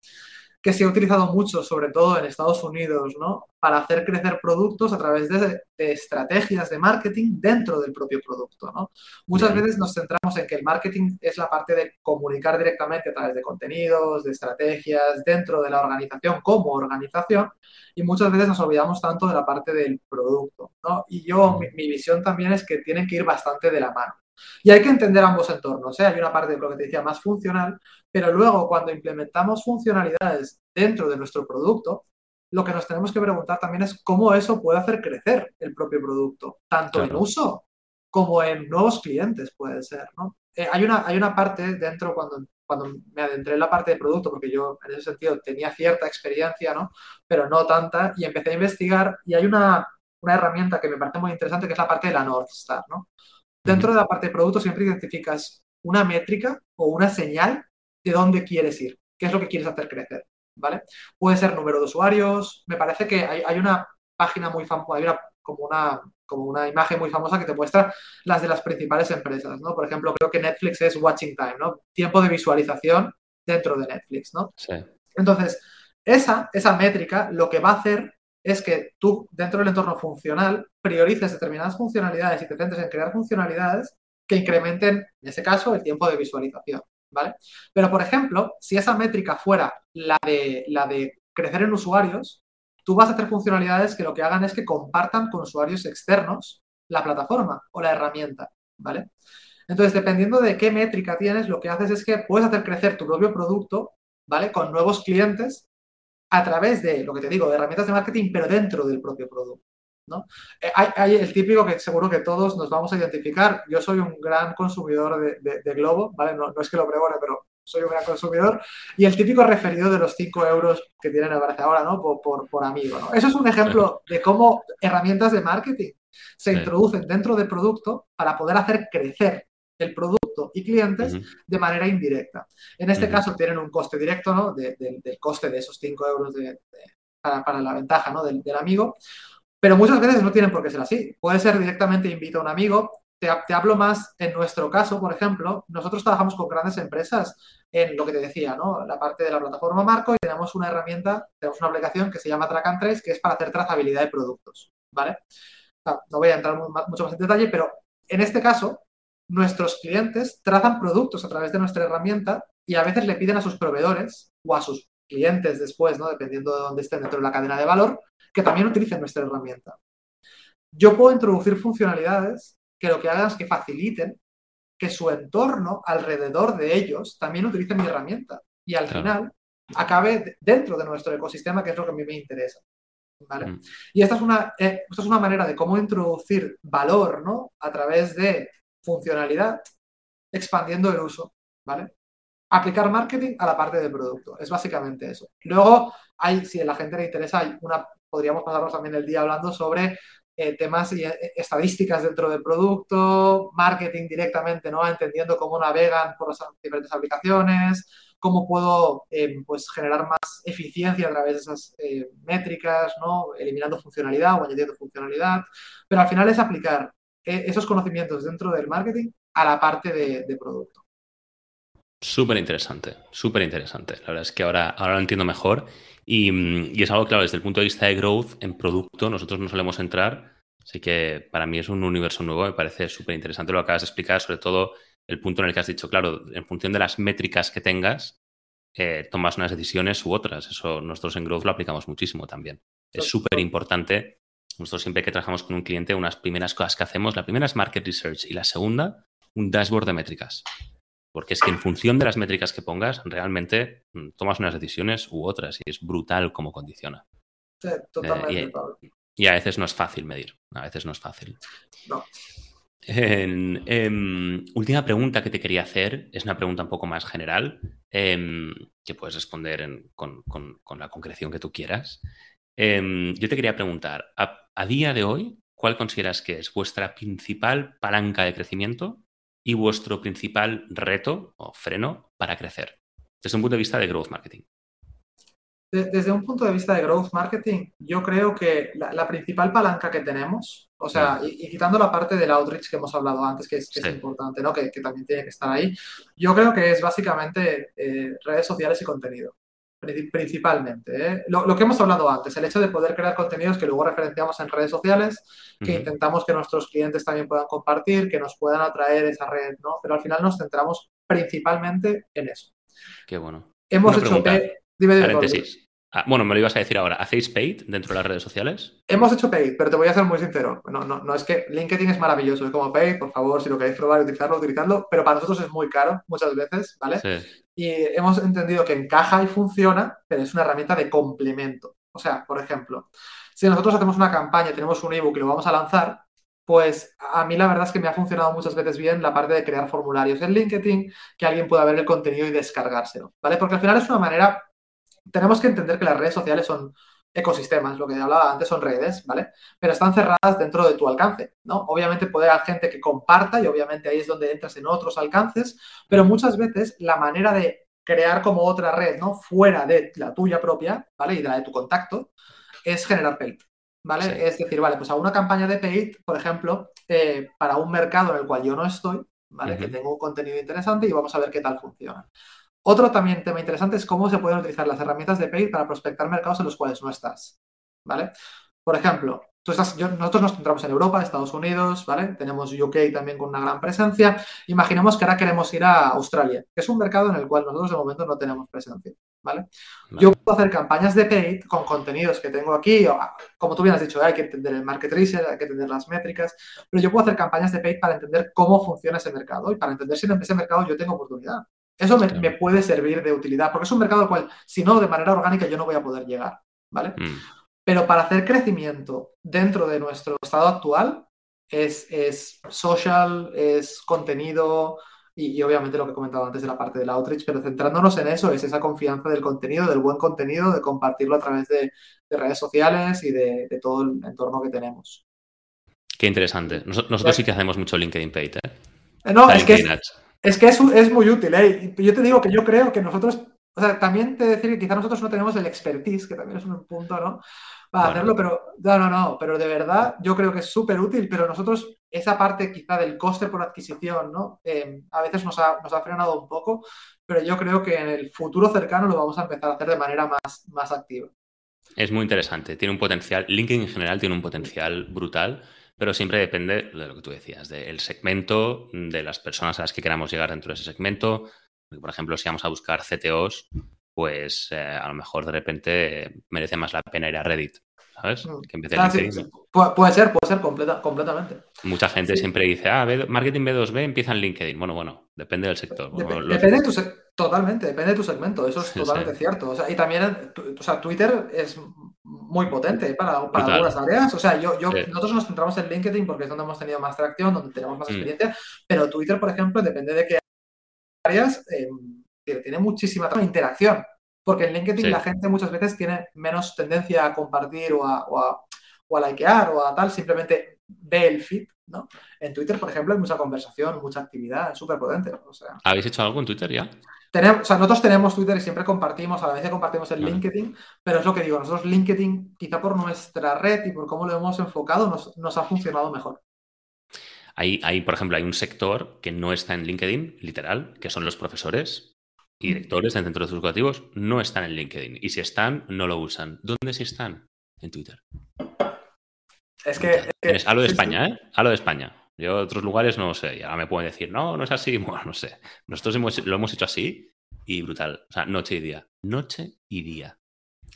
que se ha utilizado mucho, sobre todo en Estados Unidos, ¿no? Para hacer crecer productos a través de, estrategias de marketing dentro del propio producto, ¿no? Muchas veces nos centramos en que el marketing es la parte de comunicar directamente a través de contenidos, de estrategias, dentro de la organización como organización, y muchas veces nos olvidamos tanto de la parte del producto, ¿no? Y yo, mi, mi visión también es que tienen que ir bastante de la mano. Y hay que entender ambos entornos. ¿eh? Hay una parte de lo que te decía más funcional, pero luego cuando implementamos funcionalidades dentro de nuestro producto, lo que nos tenemos que preguntar también es cómo eso puede hacer crecer el propio producto, tanto en uso como en nuevos clientes puede ser, ¿no? Eh, hay, una, hay una parte dentro cuando, cuando me adentré en la parte de producto, porque yo en ese sentido tenía cierta experiencia, ¿no? Pero no tanta, y empecé a investigar y hay una, una herramienta que me parece muy interesante que es la parte de la North Star, ¿no? Dentro de la parte de producto siempre identificas una métrica o una señal de dónde quieres ir, qué es lo que quieres hacer crecer, ¿vale? Puede ser número de usuarios, me parece que hay, hay una página muy famosa, hay una, como, una, como una imagen muy famosa que te muestra las de las principales empresas, ¿no? Por ejemplo, creo que Netflix es watching time, ¿no? Tiempo de visualización dentro de Netflix, ¿no? Sí. Entonces, esa, esa métrica lo que va a hacer es que tú, dentro del entorno funcional, priorices determinadas funcionalidades y te centres en crear funcionalidades que incrementen, en ese caso, el tiempo de visualización, ¿vale? Pero, por ejemplo, si esa métrica fuera la de, la de crecer en usuarios, tú vas a hacer funcionalidades que lo que hagan es que compartan con usuarios externos la plataforma o la herramienta, ¿vale? Entonces, dependiendo de qué métrica tienes, lo que haces es que puedes hacer crecer tu propio producto, ¿vale? Con nuevos clientes a través de, lo que te digo, de herramientas de marketing, pero dentro del propio producto. ¿no? Eh, hay, el típico que seguro que todos nos vamos a identificar. Yo soy un gran consumidor de, Globo, ¿vale? No, es que lo pregone, pero soy un gran consumidor. Y el típico referido de los 5 euros que tienen, ahora, ¿no? Por, por, amigo, ¿no? Eso es un ejemplo de cómo herramientas de marketing se introducen dentro del producto para poder hacer crecer el producto y clientes de manera indirecta. En este caso tienen un coste directo ¿no? del coste de esos 5 euros para, la ventaja ¿no? del, amigo, pero muchas veces no tienen por qué ser así. Puede ser directamente invito a un amigo. Te, te, hablo más en nuestro caso, por ejemplo, nosotros trabajamos con grandes empresas en lo que te decía, ¿no? La parte de la plataforma Marco y tenemos una herramienta, tenemos una aplicación que se llama Track and Trace, que es para hacer trazabilidad de productos, ¿vale? no voy a entrar mucho más en detalle, pero en este caso nuestros clientes trazan productos a través de nuestra herramienta y a veces le piden a sus proveedores o a sus clientes después, ¿no? dependiendo de dónde estén dentro de la cadena de valor, que también utilicen nuestra herramienta. Yo puedo introducir funcionalidades que lo que hagan es que faciliten que su entorno alrededor de ellos también utilice mi herramienta y al final acabe dentro de nuestro ecosistema, que es lo que a mí me interesa. ¿vale? Mm. Y esta es, una, eh, esta es una manera de cómo introducir valor ¿no? a través de funcionalidad expandiendo el uso, ¿vale? Aplicar marketing a la parte del producto, es básicamente eso. Luego, hay, si a la gente le interesa, podríamos pasarnos también el día hablando sobre eh, temas y eh, estadísticas dentro del producto, marketing directamente, ¿no? Entendiendo cómo navegan por las diferentes aplicaciones, cómo puedo eh, pues generar más eficiencia a través de esas métricas, ¿no? Eliminando funcionalidad o añadiendo funcionalidad. Pero al final es aplicar esos conocimientos dentro del marketing a la parte de, producto. Súper interesante, súper interesante. La verdad es que ahora, ahora lo entiendo mejor y, es algo claro, desde el punto de vista de growth en producto nosotros no solemos entrar, así que para mí es un universo nuevo, me parece súper interesante lo que acabas de explicar, sobre todo el punto en el que has dicho, claro, en función de las métricas que tengas, eh, tomas unas decisiones u otras. Eso nosotros en growth lo aplicamos muchísimo también. Es súper importante nosotros siempre que trabajamos con un cliente, unas primeras cosas que hacemos, la primera es market research y la segunda, un dashboard de métricas. Porque es que en función de las métricas que pongas, realmente mm, tomas unas decisiones u otras y es brutal como condiciona. Sí, totalmente. Eh, y, a veces no es fácil medir, a veces no es fácil. No. Em, última pregunta que te quería hacer, es una pregunta un poco más general, em, que puedes responder con, con, la concreción que tú quieras. Em, yo te quería preguntar, a, día de hoy, ¿cuál consideras que es vuestra principal palanca de crecimiento y vuestro principal reto o freno para crecer? Desde un punto de vista de growth marketing. Desde un punto de vista de growth marketing, yo creo que la, principal palanca que tenemos, o sea, y, quitando la parte del outreach que hemos hablado antes, que es, importante, ¿no? Que, también tiene que estar ahí, yo creo que es básicamente eh, redes sociales y contenido principalmente. ¿eh? Lo, que hemos hablado antes, el hecho de poder crear contenidos que luego referenciamos en redes sociales, que intentamos que nuestros clientes también puedan compartir, que nos puedan atraer esa red, ¿no? Pero al final nos centramos principalmente en eso. Qué bueno. Hemos hecho... Dime, paréntesis. Ah, bueno, me lo ibas a decir ahora. ¿Hacéis paid dentro de las redes sociales? Hemos hecho paid, pero te voy a ser muy sincero. No, no, no es que LinkedIn es maravilloso, es como paid, por favor, si lo queréis probar y utilizarlo, utilizarlo, pero para nosotros es muy caro muchas veces, ¿vale? Y hemos entendido que encaja y funciona, pero es una herramienta de complemento. O sea, por ejemplo, si nosotros hacemos una campaña, tenemos un ebook y lo vamos a lanzar, pues a mí la verdad es que me ha funcionado muchas veces bien la parte de crear formularios en LinkedIn, que alguien pueda ver el contenido y descargárselo, ¿vale? Porque al final es una manera, tenemos que entender que las redes sociales son ecosistemas, lo que hablaba antes son redes, ¿vale? Pero están cerradas dentro de tu alcance, ¿no? Obviamente puede haber gente que comparta y obviamente ahí es donde entras en otros alcances, pero muchas veces la manera de crear como otra red, ¿no? Fuera de la tuya propia, ¿vale? Y de la de tu contacto, es generar paid. ¿vale? Es decir, vale, pues a una campaña de paid, por ejemplo, eh, para un mercado en el cual yo no estoy, ¿vale? Que tengo un contenido interesante y vamos a ver qué tal funciona. Otro también tema interesante es cómo se pueden utilizar las herramientas de paid para prospectar mercados en los cuales no estás, ¿vale? Por ejemplo, nosotros nos centramos en Europa, Estados Unidos, ¿vale? Tenemos UK también con una gran presencia. Imaginemos que ahora queremos ir a Australia, que es un mercado en el cual nosotros de momento no tenemos presencia, ¿vale? Yo puedo hacer campañas de paid con contenidos que tengo aquí, ah, como tú bien has dicho, hay que entender el market research, hay que entender las métricas, pero yo puedo hacer campañas de paid para entender cómo funciona ese mercado y para entender si en ese mercado yo tengo oportunidad. Eso me, puede servir de utilidad, porque es un mercado al cual, si no, de manera orgánica yo no voy a poder llegar, ¿vale? Mm. Pero para hacer crecimiento dentro de nuestro estado actual es, es social, es contenido y, obviamente lo que he comentado antes de la parte del outreach, pero centrándonos en eso, es esa confianza del contenido, del buen contenido, de compartirlo a través de, redes sociales y de, todo el entorno que tenemos. Qué interesante. nosotros sí que hacemos mucho LinkedIn Paid, ¿eh? eh no, es que, es, que es, muy útil, ¿eh? Yo te digo que yo creo que nosotros, o sea, también te decir que quizás nosotros no tenemos el expertise, que también es un punto, ¿no? para hacerlo, pero no, no, no, pero de verdad yo creo que es súper útil, pero nosotros esa parte quizá del coste por adquisición, ¿no? Em, a veces nos ha, nos ha, frenado un poco, pero yo creo que en el futuro cercano lo vamos a empezar a hacer de manera más, más activa. Es muy interesante, tiene un potencial, LinkedIn en general tiene un potencial brutal, pero siempre depende de lo que tú decías, del segmento, de las personas a las que queramos llegar dentro de ese segmento. Por ejemplo, si vamos a buscar CTOs, pues eh, a lo mejor de repente merece más la pena ir a Reddit, ¿sabes? Mm. Que empiece ah, puede ser, puede ser completamente. Mucha gente siempre dice, ah, marketing B2B empieza en LinkedIn. Bueno, bueno, depende del sector. depende de tu totalmente, depende de tu segmento, eso es totalmente cierto. y también, o sea, Twitter es muy potente para, para algunas áreas. O sea, yo, yo nosotros nos centramos en LinkedIn porque es donde hemos tenido más tracción, donde tenemos más mm. experiencia, pero Twitter, por ejemplo, depende de qué áreas. Eh, tiene muchísima interacción. Porque en LinkedIn la gente muchas veces tiene menos tendencia a compartir o a, o a, o a likear o a tal, simplemente ve el feed, ¿no? En Twitter, por ejemplo, hay mucha conversación, mucha actividad, es súper potente. O sea, ¿Habéis hecho algo en Twitter ya? Tenemos, o sea, nosotros tenemos Twitter y siempre compartimos, a la vez compartimos en LinkedIn, pero es lo que digo, nosotros LinkedIn, quizá por nuestra red y por cómo lo hemos enfocado, nos, nos ha funcionado mejor. Hay, hay, por ejemplo, hay un sector que no está en LinkedIn, literal, que son los profesores, y directores de centros educativos no están en LinkedIn. Y si están, no lo usan. ¿Dónde sí están? En Twitter. Es que. Es hablo de España, ¿eh? Hablo de España. Yo otros lugares no lo sé. Ya me pueden decir, no, no es así. Bueno, no sé. Nosotros lo hemos hecho así y brutal. O sea, noche y día. Noche y día.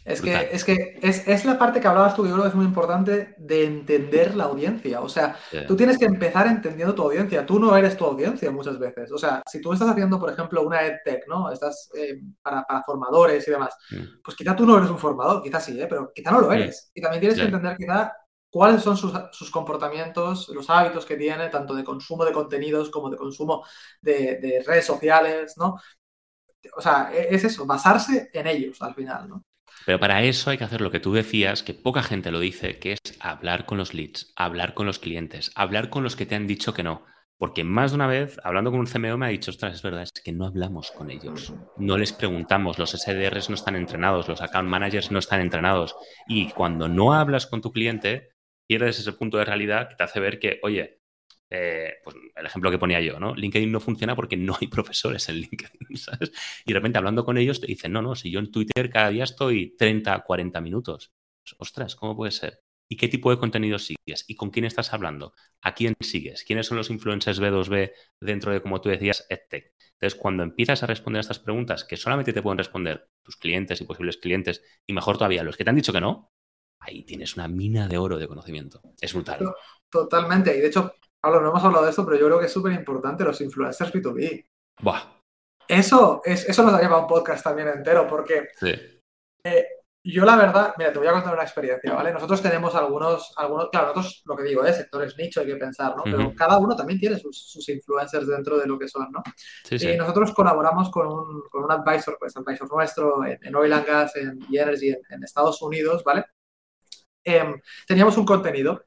Es que, es que es, la parte que hablabas tú, yo creo que es muy importante de entender la audiencia. O sea, tú tienes que empezar entendiendo tu audiencia. Tú no eres tu audiencia muchas veces. O sea, si tú estás haciendo, por ejemplo, una EdTech, ¿no? Estás eh, para, formadores y demás, mm. pues quizá tú no eres un formador, quizá sí, ¿eh? pero quizá no lo eres. Y también tienes que entender quizá cuáles son sus, comportamientos, los hábitos que tiene, tanto de consumo de contenidos como de consumo de, de redes sociales, ¿no? O sea, e, es eso, basarse en ellos al final, ¿no? Pero para eso hay que hacer lo que tú decías, que poca gente lo dice, que es hablar con los leads, hablar con los clientes, hablar con los que te han dicho que no. Porque más de una vez, hablando con un CMO, me ha dicho, ostras, es verdad, es que no hablamos con ellos. No les preguntamos, los SDRs no están entrenados, los account managers no están entrenados. Y cuando no hablas con tu cliente, pierdes ese punto de realidad que te hace ver que, oye, eh, pues el ejemplo que ponía yo, ¿no? LinkedIn no funciona porque no hay profesores en LinkedIn, ¿sabes? Y de repente hablando con ellos te dicen, no, no, si yo en Twitter cada día estoy 30, 40 minutos. Ostras, ¿cómo puede ser? ¿Y qué tipo de contenido sigues? ¿Y con quién estás hablando? ¿A quién sigues? ¿Quiénes son los influencers B2B dentro de, como tú decías, EdTech? Entonces, cuando empiezas a responder a estas preguntas, que solamente te pueden responder tus clientes y posibles clientes, y mejor todavía los que te han dicho que no, ahí tienes una mina de oro de conocimiento. Es brutal. Totalmente. Y de hecho, Pablo, no hemos hablado de esto, pero yo creo que es súper importante los influencers B2B. Buah. Eso, es, eso nos daría para un podcast también entero, porque sí. Eh, Yo la verdad, mira, te voy a contar una experiencia, ¿vale? Nosotros tenemos algunos, algunos, claro, nosotros lo que digo es sectores nicho, hay que pensar, ¿no? Pero cada uno también tiene sus, influencers dentro de lo que son, ¿no? Sí, sí. Y nosotros colaboramos con un, con un advisor, pues advisor nuestro en, Oil and Gas, en Energy, en, Estados Unidos, ¿vale? Em, teníamos un contenido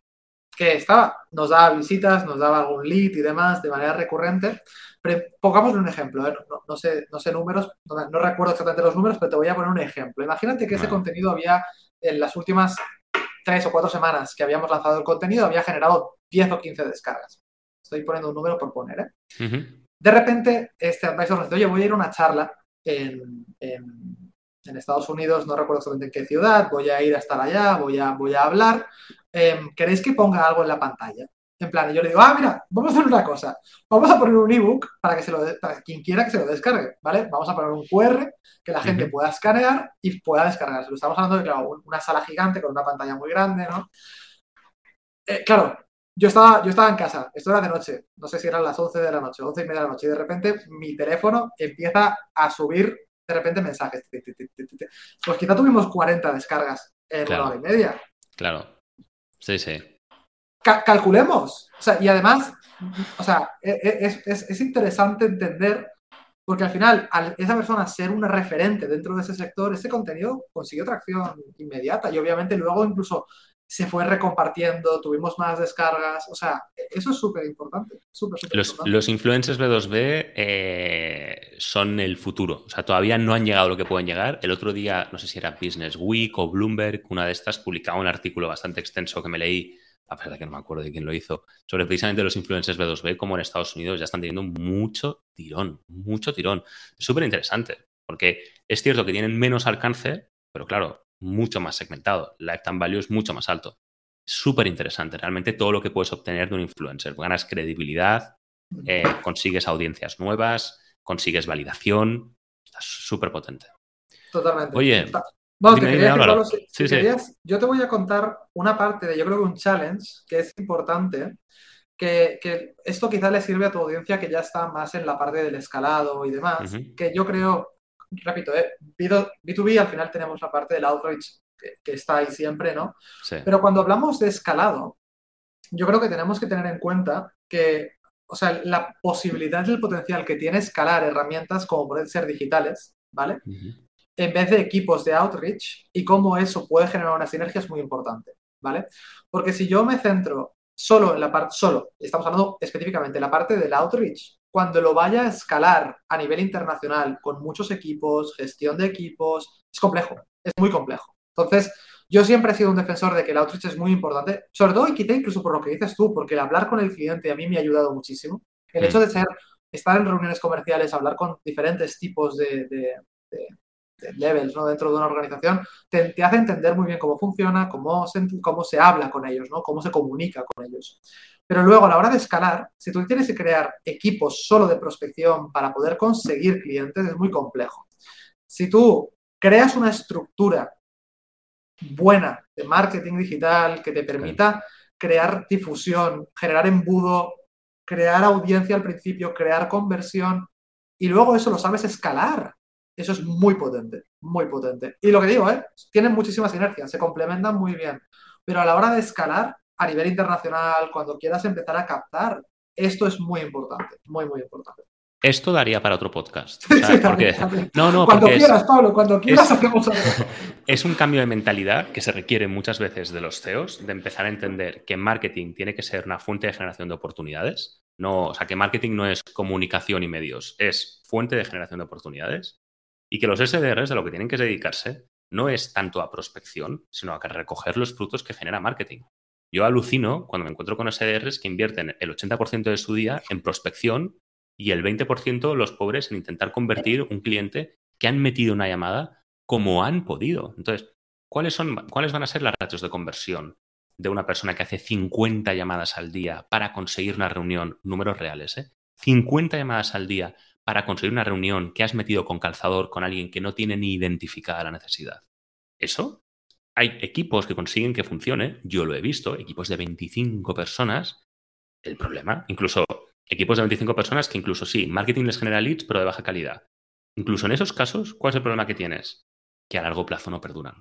que estaba, nos daba visitas, nos daba algún lead y demás de manera recurrente. Pero pongamos un ejemplo, ¿eh? no, sé, no sé números, no, recuerdo exactamente los números, pero te voy a poner un ejemplo. Imagínate que ese contenido había, en las últimas tres o cuatro semanas que habíamos lanzado el contenido, había generado 10 o 15 descargas. Estoy poniendo un número por poner, ¿eh? De repente, este advisor nos dice, oye, voy a ir a una charla en, en Estados Unidos, no recuerdo exactamente en qué ciudad, voy a ir a estar allá, voy a, voy a hablar. Em, ¿Queréis que ponga algo en la pantalla? En plan, yo le digo, ah, mira, vamos a hacer una cosa. Vamos a poner un ebook para que se lo para quien quiera que se lo descargue, ¿vale? Vamos a poner un QR que la gente pueda escanear y pueda descargarse. Lo estamos hablando de, claro, una sala gigante con una pantalla muy grande, ¿no? Eh, claro, yo estaba, yo estaba en casa, esto era de noche, no sé si eran las 11 de la noche, 11 y media de la noche, y de repente mi teléfono empieza a subir de repente mensajes. Pues quizá tuvimos 40 descargas en una hora y media. Claro. Sí, sí. calculemos. O sea, y además, o sea, e, e, es, interesante entender, porque al final, al esa persona ser una referente dentro de ese sector, ese contenido consiguió tracción inmediata y obviamente luego incluso se fue recompartiendo, tuvimos más descargas, o sea, eso es súper importante. los, influencers B2B eh, son el futuro, o sea, todavía no han llegado a lo que pueden llegar. El otro día, no sé si era Business Week o Bloomberg, una de estas publicaba un artículo bastante extenso que me leí, a pesar de que no me acuerdo de quién lo hizo, sobre precisamente los influencers B2B, como en Estados Unidos ya están teniendo mucho tirón, mucho tirón. Súper interesante, porque es cierto que tienen menos alcance, pero claro, mucho más segmentado. Lifetime value es mucho más alto. Súper interesante, realmente todo lo que puedes obtener de un influencer. Ganas credibilidad, eh, consigues audiencias nuevas, consigues validación. Está súper potente. Totalmente. Oye, yo te voy a contar una parte de, yo creo que un challenge que es importante, que, esto quizás le sirve a tu audiencia que ya está más en la parte del escalado y demás, que yo creo repito, eh, B2B al final tenemos la parte del outreach que, está ahí siempre, ¿no? Pero cuando hablamos de escalado, yo creo que tenemos que tener en cuenta que, o sea, la posibilidad del potencial que tiene escalar herramientas como pueden ser digitales, ¿vale? En vez de equipos de outreach y cómo eso puede generar una sinergia es muy importante, ¿vale? Porque si yo me centro solo en la parte, solo, estamos hablando específicamente de la parte del outreach, cuando lo vaya a escalar a nivel internacional con muchos equipos, gestión de equipos, es complejo, es muy complejo. Entonces, yo siempre he sido un defensor de que el outreach es muy importante, sobre todo y quité incluso por lo que dices tú, porque el hablar con el cliente a mí me ha ayudado muchísimo. El hecho de ser, estar en reuniones comerciales, hablar con diferentes tipos de, levels ¿no? dentro de una organización, te, hace entender muy bien cómo funciona, cómo se, cómo se habla con ellos, ¿no? cómo se comunica con ellos. Pero luego a la hora de escalar, si tú tienes que crear equipos solo de prospección para poder conseguir clientes, es muy complejo. Si tú creas una estructura buena de marketing digital que te permita crear difusión, generar embudo, crear audiencia al principio, crear conversión y luego eso lo sabes escalar. Eso es muy potente, muy potente. Y lo que digo, ¿eh? tienen muchísimas inercias, se complementan muy bien. Pero a la hora de escalar, a nivel internacional, cuando quieras empezar a captar, esto es muy importante, muy, muy importante. Esto daría para otro podcast. No, no, cuando quieras, Pablo, cuando quieras es, hacemos Es un cambio de mentalidad que se requiere muchas veces de los CEOs, de empezar a entender que marketing tiene que ser una fuente de generación de oportunidades. No, o sea, que marketing no es comunicación y medios, es fuente de generación de oportunidades. Y que los SDRs de lo que tienen que dedicarse no es tanto a prospección, sino a recoger los frutos que genera marketing. Yo alucino cuando me encuentro con SDRs que invierten el 80% de su día en prospección y el 20% los pobres en intentar convertir un cliente que han metido una llamada como han podido. Entonces, ¿cuáles, son, ¿cuáles van a ser las ratios de conversión de una persona que hace 50 llamadas al día para conseguir una reunión, números reales, ¿eh? 50 llamadas al día para conseguir una reunión que has metido con calzador con alguien que no tiene ni identificada la necesidad. Eso hay equipos que consiguen que funcione, yo lo he visto, equipos de 25 personas. El problema, incluso equipos de 25 personas que incluso sí, marketing les genera leads, pero de baja calidad. Incluso en esos casos, ¿cuál es el problema que tienes? Que a largo plazo no perduran.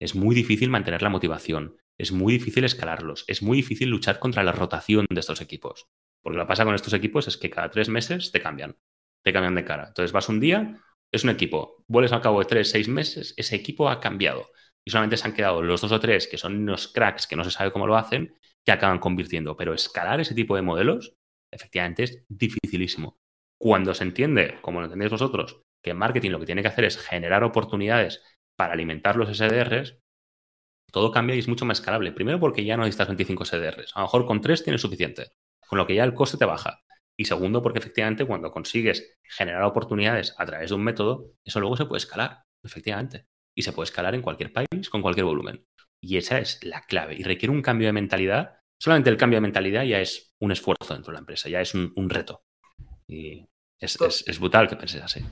es muy difícil mantener la motivación, es muy difícil escalarlos, es muy difícil luchar contra la rotación de estos equipos. Porque lo que pasa con estos equipos es que cada tres meses te cambian, te cambian de cara. Entonces vas un día, es un equipo, vuelves al cabo de tres, seis meses, ese equipo ha cambiado. Y solamente se han quedado los dos o tres que son unos cracks que no se sabe cómo lo hacen, que acaban convirtiendo. Pero escalar ese tipo de modelos, efectivamente, es dificilísimo. Cuando se entiende, como lo entendéis vosotros, que marketing lo que tiene que hacer es generar oportunidades para alimentar los SDRs, todo cambia y es mucho más escalable. Primero porque ya no necesitas 25 SDRs. A lo mejor con tres tienes suficiente, con lo que ya el coste te baja. Y segundo porque efectivamente cuando consigues generar oportunidades a través de un método, eso luego se puede escalar, efectivamente. Y se puede escalar en cualquier país con cualquier volumen. Y esa es la clave. Y requiere un cambio de mentalidad. Solamente el cambio de mentalidad ya es un esfuerzo dentro de la empresa, ya es un, reto. Y es, es brutal que penses así.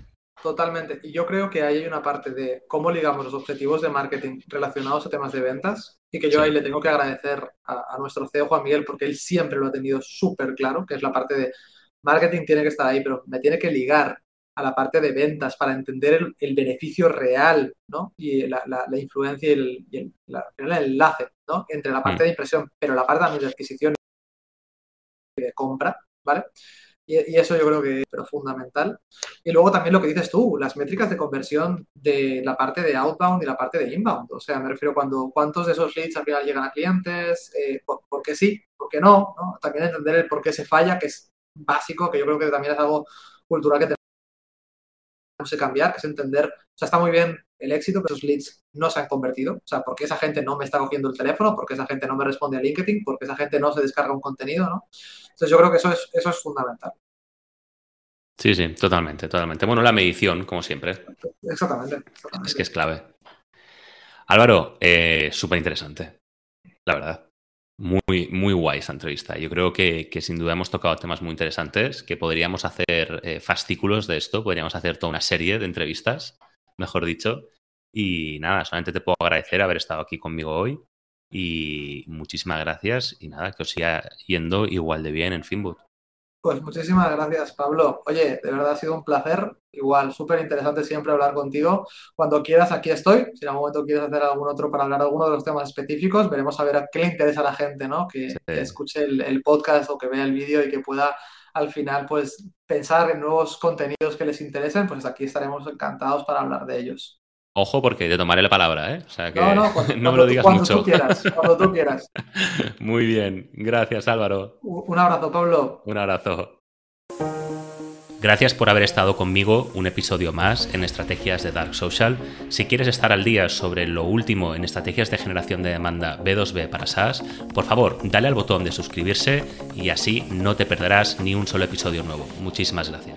Totalmente. Y yo creo que ahí hay una parte de cómo ligamos los objetivos de marketing relacionados a temas de ventas y que yo ahí le tengo que agradecer a, nuestro CEO Juan Miguel porque él siempre lo ha tenido súper claro, que es la parte de marketing tiene que estar ahí, pero me tiene que ligar a la parte de ventas para entender el, beneficio real ¿no? y la, influencia y, el, y el, enlace ¿no? entre la parte mm. de impresión, pero la parte también de adquisición y de compra, ¿vale? Y, eso yo creo que es fundamental. Y luego también lo que dices tú, las métricas de conversión de la parte de outbound y la parte de inbound. O sea, me refiero cuando cuántos de esos leads al final llegan a clientes, eh, por, qué sí, por qué no, no, También entender el por qué se falla, que es básico, que yo creo que también es algo cultural que tenemos que cambiar, que es entender, o sea, está muy bien el éxito, pero esos leads no se han convertido. O sea, porque esa gente no me está cogiendo el teléfono, porque esa gente no me responde a LinkedIn, porque esa gente no se descarga un contenido, ¿no? Entonces yo creo que eso es, eso es fundamental. Sí, sí, totalmente, totalmente. Bueno, la medición, como siempre. Exactamente. Es que es clave. Álvaro, eh, súper interesante, la verdad. Muy, muy guay esa entrevista. Yo creo que, sin duda hemos tocado temas muy interesantes, que podríamos hacer eh, fascículos de esto, podríamos hacer toda una serie de entrevistas mejor dicho. Y nada, solamente te puedo agradecer haber estado aquí conmigo hoy. Y muchísimas gracias. Y nada, que os siga yendo igual de bien en Finboot. Pues muchísimas gracias, Pablo. Oye, de verdad ha sido un placer. Igual, súper interesante siempre hablar contigo. Cuando quieras, aquí estoy. Si en algún momento quieres hacer algún otro para hablar de alguno de los temas específicos, veremos a ver a qué le interesa a la gente, ¿no? Que, escuche el, podcast o que vea el vídeo y que pueda al final, pues, pensar en nuevos contenidos que les interesen, pues aquí estaremos encantados para hablar de ellos. Ojo, porque te tomaré la palabra, ¿eh? O sea que no, no, no me lo digas cuando mucho. Tú quieras, cuando tú quieras. Muy bien. Gracias, Álvaro. Un abrazo, Pablo. Un abrazo. Gracias por haber estado conmigo un episodio más en Estrategias de Dark Social. Si quieres estar al día sobre lo último en estrategias de generación de demanda B2B para SaaS, por favor, dale al botón de suscribirse y así no te perderás ni un solo episodio nuevo. Muchísimas gracias.